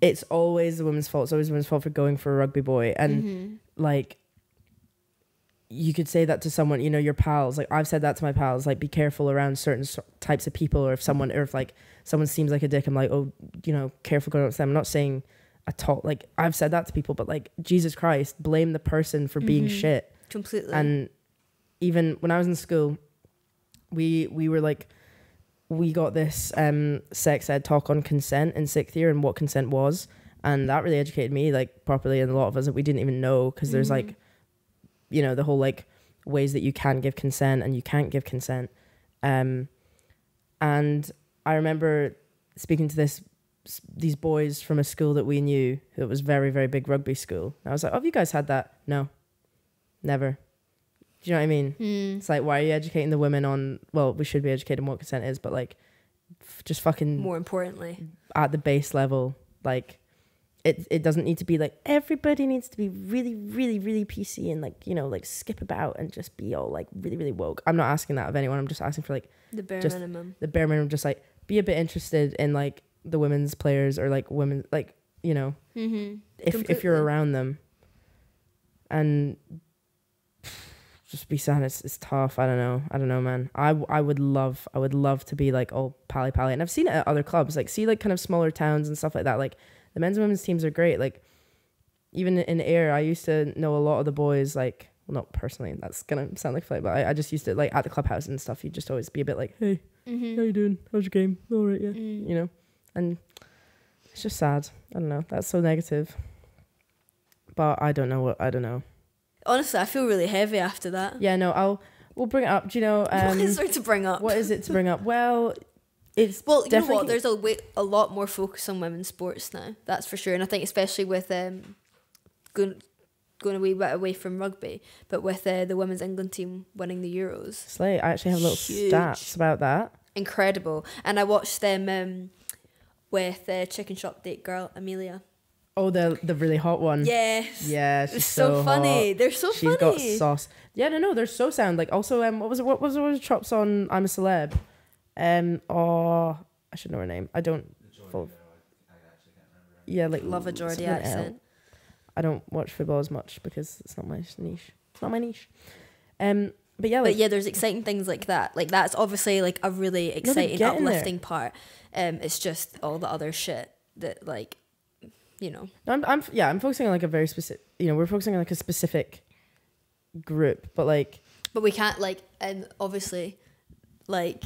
it's always the woman's fault. It's always the woman's fault for going for a rugby boy. And Mhm. like, you could say that to someone, you know, your pals. Like I've said that to my pals. Like, be careful around certain types of people, or if someone, or if like someone seems like a dick, I'm like, oh, you know, careful going up to them. I'm not saying at all. Like I've said that to people, but like Jesus Christ, blame the person for being Mhm. shit. Completely. And even when I was in school, we we were like we got this um sex ed talk on consent in sixth year and what consent was. And that really educated me like properly and a lot of us that we didn't even know because there's Mhm. like you know, the whole like ways that you can give consent and you can't give consent. Um and I remember speaking to this these boys from a school that we knew that was very very big rugby school. And I was like, "Oh, have you guys had that?" No. Never. Do you know what I mean? Mm. It's like, why are you educating the women on? Well, we should be educated on what consent is, but like, f- just fucking More importantly, at the base level, like, it it doesn't need to be like everybody needs to be really, really, really PC and like you know like skip about and just be all like really, really woke. I'm not asking that of anyone. I'm just asking for like the bare Just- minimum. the bare minimum. Just like be a bit interested in like the women's players or like women, like you know, Mm-hmm. if if you're around them and just be sad it's, it's tough i don't know i don't know man i i would love i would love to be like all pally pally and i've seen it at other clubs like see like kind of smaller towns and stuff like that like the men's and women's teams are great. Like even in Ayr i used to know a lot of the boys like well not personally that's gonna sound like fight but I, I just used to like at the clubhouse and stuff You'd just always be a bit like hey Mm-hmm. how you doing? How's your game? All right yeah. Mm. you know? And it's just sad. I don't know. That's so negative. But i don't know what i don't know. Honestly, I feel really heavy after that. yeah no i'll we'll bring it up. Do you know what um is there to bring up? what is it to bring up? Well it's Well, you know what? There's a way, a lot more focus on women's sports now. That's for sure. And I think especially with um, going going a wee bit away from rugby, but with uh, the women's England team winning the Euros, slay i actually have little Huge. stats about that incredible. And I watched them um, with uh, Chicken Shop Date girl Amelia. oh the the really hot one Yes, yeah she's so, so, funny. hot. They're so funny. She's got sauce. Yeah, no, no, they're so sound. Like also, um, what was it? What was it? What was Chops on? I'm a celeb. Um, oh, I should know her name. I don't. Full, yeah, like Love a something Geordie accent. I don't watch football as much because it's not my niche. It's not my niche. Um, but yeah, like but yeah, there's exciting things like that. Like that's obviously like a really exciting, getting there. uplifting part. Um, it's just all the other shit that like, you know. No, I'm, I'm, yeah, I'm focusing on like a very specific. You know, we're focusing on like a specific group, but like, But we can't like, and obviously, like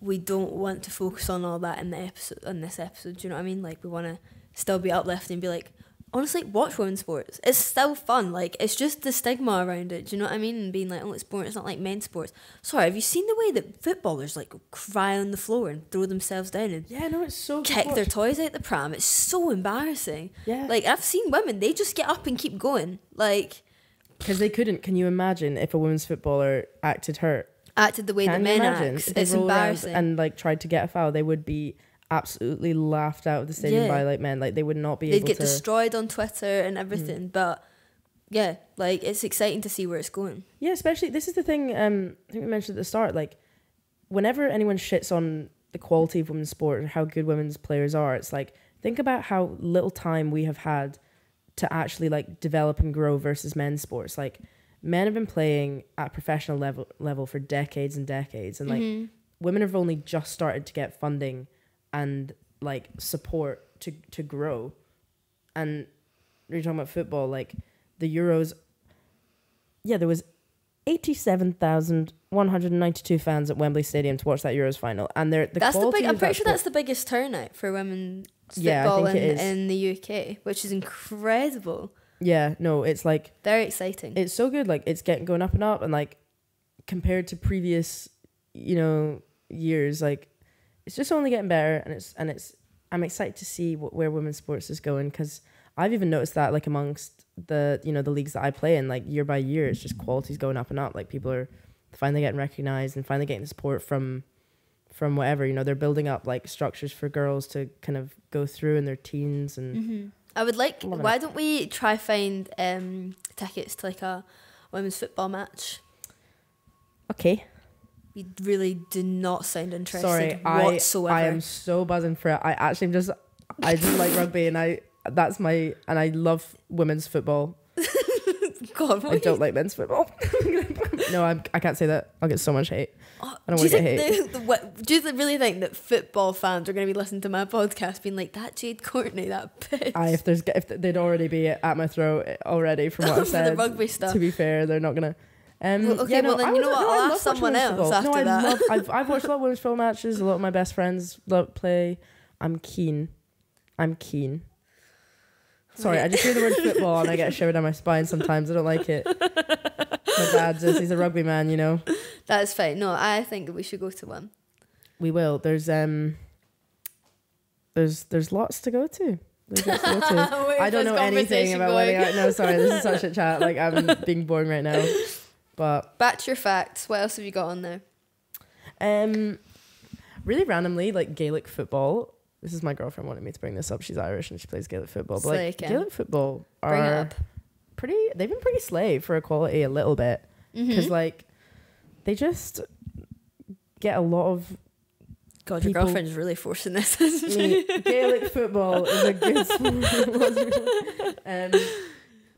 we don't want to focus on all that in the episode. On this episode, do you know what I mean? Like we want to still be uplifting and be like, honestly, watch women's sports. It's still fun. Like it's just the stigma around it. Do you know what I mean? And being like, oh, it's boring. It's not like men's sports. Sorry, have you seen the way that footballers like cry on the floor and throw themselves down and yeah, no, it's so. good kick their toys out the pram? It's so embarrassing. yeah, Like I've seen women, they just get up and keep going. Like because they couldn't. Can you imagine if a women's footballer acted hurt? Acted the way Can you men act. It's embarrassing. and like tried to get a foul? They would be absolutely laughed out of the stadium Yeah. by like men. Like they would not be They'd able get to. Mm. destroyed on Twitter and everything. But yeah, like it's exciting to see where it's going. Yeah, especially this is the thing. Um, I think we mentioned at the start. Like, whenever anyone shits on the quality of women's sport or how good women's players are, it's like think about how little time we have had to actually like develop and grow versus men's sports. Like, men have been playing at professional level level for decades and decades, and like Mm-hmm. women have only just started to get funding and like support to to grow. And you're talking about football, like the Euros. Yeah, there was eighty-seven thousand one hundred ninety-two fans at Wembley Stadium to watch that Euros final, and they're the that's the big. I'm pretty that sure that's the biggest turnout for women's Yeah, football in, in the UK, which is incredible. Yeah. No, it's like Very exciting. it's so good. Like it's getting going up and up, and like compared to previous, you know, years, like it's just only getting better, and it's and it's. I'm excited to see what, where women's sports is going because I've even noticed that like amongst the you know the leagues that I play in, like year by year, it's just quality's going up and up. Like people are finally getting recognized and finally getting support from from whatever you know they're building up like structures for girls to kind of go through in their teens and hmm I would like. Loving Why don't we try find um, tickets to like a women's football match? okay We really do not sound interested Sorry, I whatsoever. I am so buzzing for it. I actually am just I just like rugby and I that's my and I love women's football. God, I don't you- like men's football. no, I'm I can't say that. I'll get so much hate. Oh, I don't wanna get think the, the, what, do you really think that football fans are going to be listening to my podcast, being like that Jade Courtney, that bitch, I if there's if they'd already be at my throat already from what I've said. the rugby stuff? To be fair, they're not gonna. Um, Well, okay, yeah, no, well then I you know what? no, I I'll ask someone else after no, I that. Love, I've, I've watched a lot of women's football matches. A lot of my best friends love play. I'm keen. I'm keen. Sorry, I just hear the word football and I get a shiver down my spine sometimes. I don't like it. My dad does. He's a rugby man, you know. That's fine. No, I think we should go to one. We will. There's um. There's there's lots to go to. To go to. I don't know anything about wedding. I, no, sorry, this is such a chat. Like I'm being boring right now. But Back to your facts. What else have you got on there? um, really randomly, like Gaelic football. This is my girlfriend wanted me to bring this up. She's Irish and she plays Gaelic football. But like Gaelic football Bring it are up. Pretty. They've been pretty slave for equality a little bit because Mhm. like they just get a lot of God, your girlfriend's really forcing this, isn't I mean, Gaelic football is a good sport. um,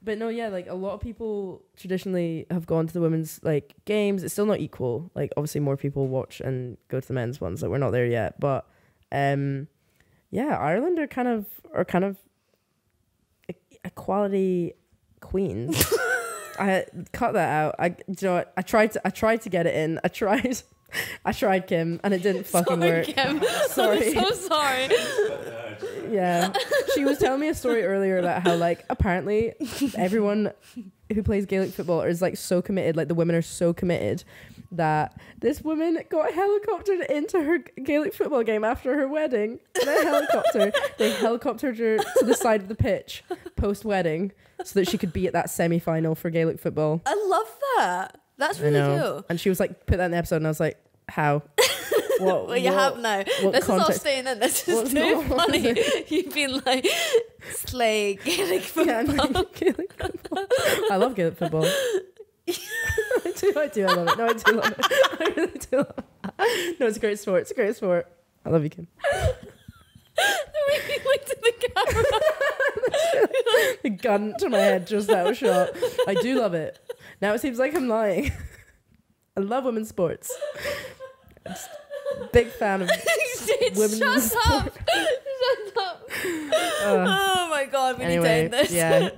but no, yeah, like a lot of people traditionally have gone to the women's like games. It's still not equal. Like obviously more people watch and go to the men's ones. Like we're not there yet, but um, yeah, Ireland are kind of are kind of equality queens. I cut that out. I do you know what? I tried to I tried to get it in. I tried. I tried Kim and it didn't fucking sorry, work. Kim. Sorry. I'm so sorry. Yeah. She was telling me a story earlier about how like apparently everyone who plays Gaelic football is like so committed, like the women are so committed that this woman got helicoptered into her Gaelic football game after her wedding. In a helicopter. they helicoptered her to the side of the pitch post wedding so that she could be at that semi final for Gaelic football. I love that. That's really cool. And she was like, put that in the episode and I was like, How? What Well, you what- have now. what This is all context? staying in. This is What's too not- funny. You've been like, slay Gaelic Yeah, football. no, Gaelic football. I love Gaelic football. I do, I do, I love it. No, I do love it. I really do love it. No, it's a great sport. It's a great sport. I love you, Kim. the way you looked at the camera. The gun to my head just that was shot. I do love it. Now it seems like I'm lying. I love women's sports. Just big fan of. Jade, Women's shut up. Shut up. Uh, oh my god, we anyway, need to end this. yeah.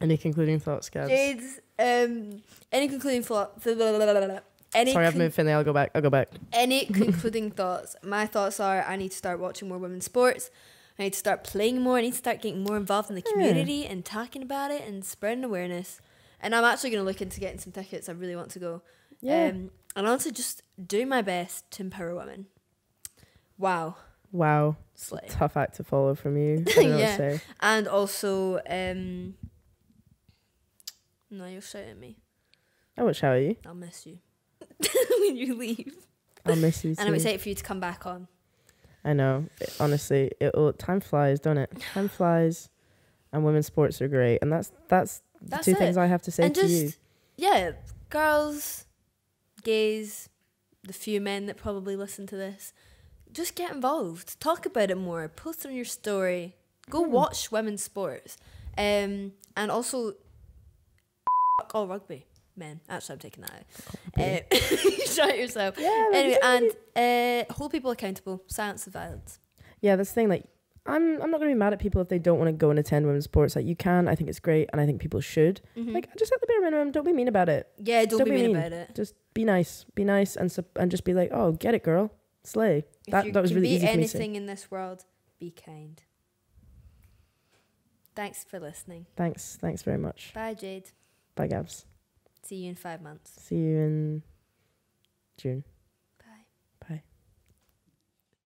Any concluding thoughts, Gabs? Jade's um any concluding thoughts any Sorry, I've moved Finlay. I'll go back. I'll go back. any concluding thoughts my thoughts are i need to start watching more women's sports i need to start playing more i need to start getting more involved in the Yeah. community and talking about it and spreading awareness and i'm actually going to look into getting some tickets i really want to go Yeah. um, and also just do my best to empower women wow wow. slay Tough act to follow from you. I Yeah. and also um no you'll shout at me I won't shout at you. i'll miss you when you leave I'll miss you. and i'm excited for you to come back on I know. It- honestly, it will, time flies, don't it? Time flies, and women's sports are great, and that's that's, the two it. things I have to say and to just you. yeah, girls, gays, the few men that probably listen to this, just get involved. Talk about it more. Post on your story. Go Hmm. watch women's sports. Um, and also, fuck all rugby. Men, actually, I'm taking that out. Uh, shut yourself. Yeah. Anyway, and uh, hold people accountable. Silence the violence. yeah, that's the thing. Like, I'm I'm not gonna be mad at people if they don't want to go and attend women's sports. Like, you can. I think it's great, and I think people should. Mhm. Like, just at the bare minimum, don't be mean about it. yeah, don't, don't be mean mean. about it. Just be nice. Be nice, and and just be like, oh, get it, girl, slay. If That that was really be easy for me to say. anything in this world, be kind. Thanks for listening. Thanks, thanks very much. Bye, Jade. Bye, Gabs. See you in five months. See you in June.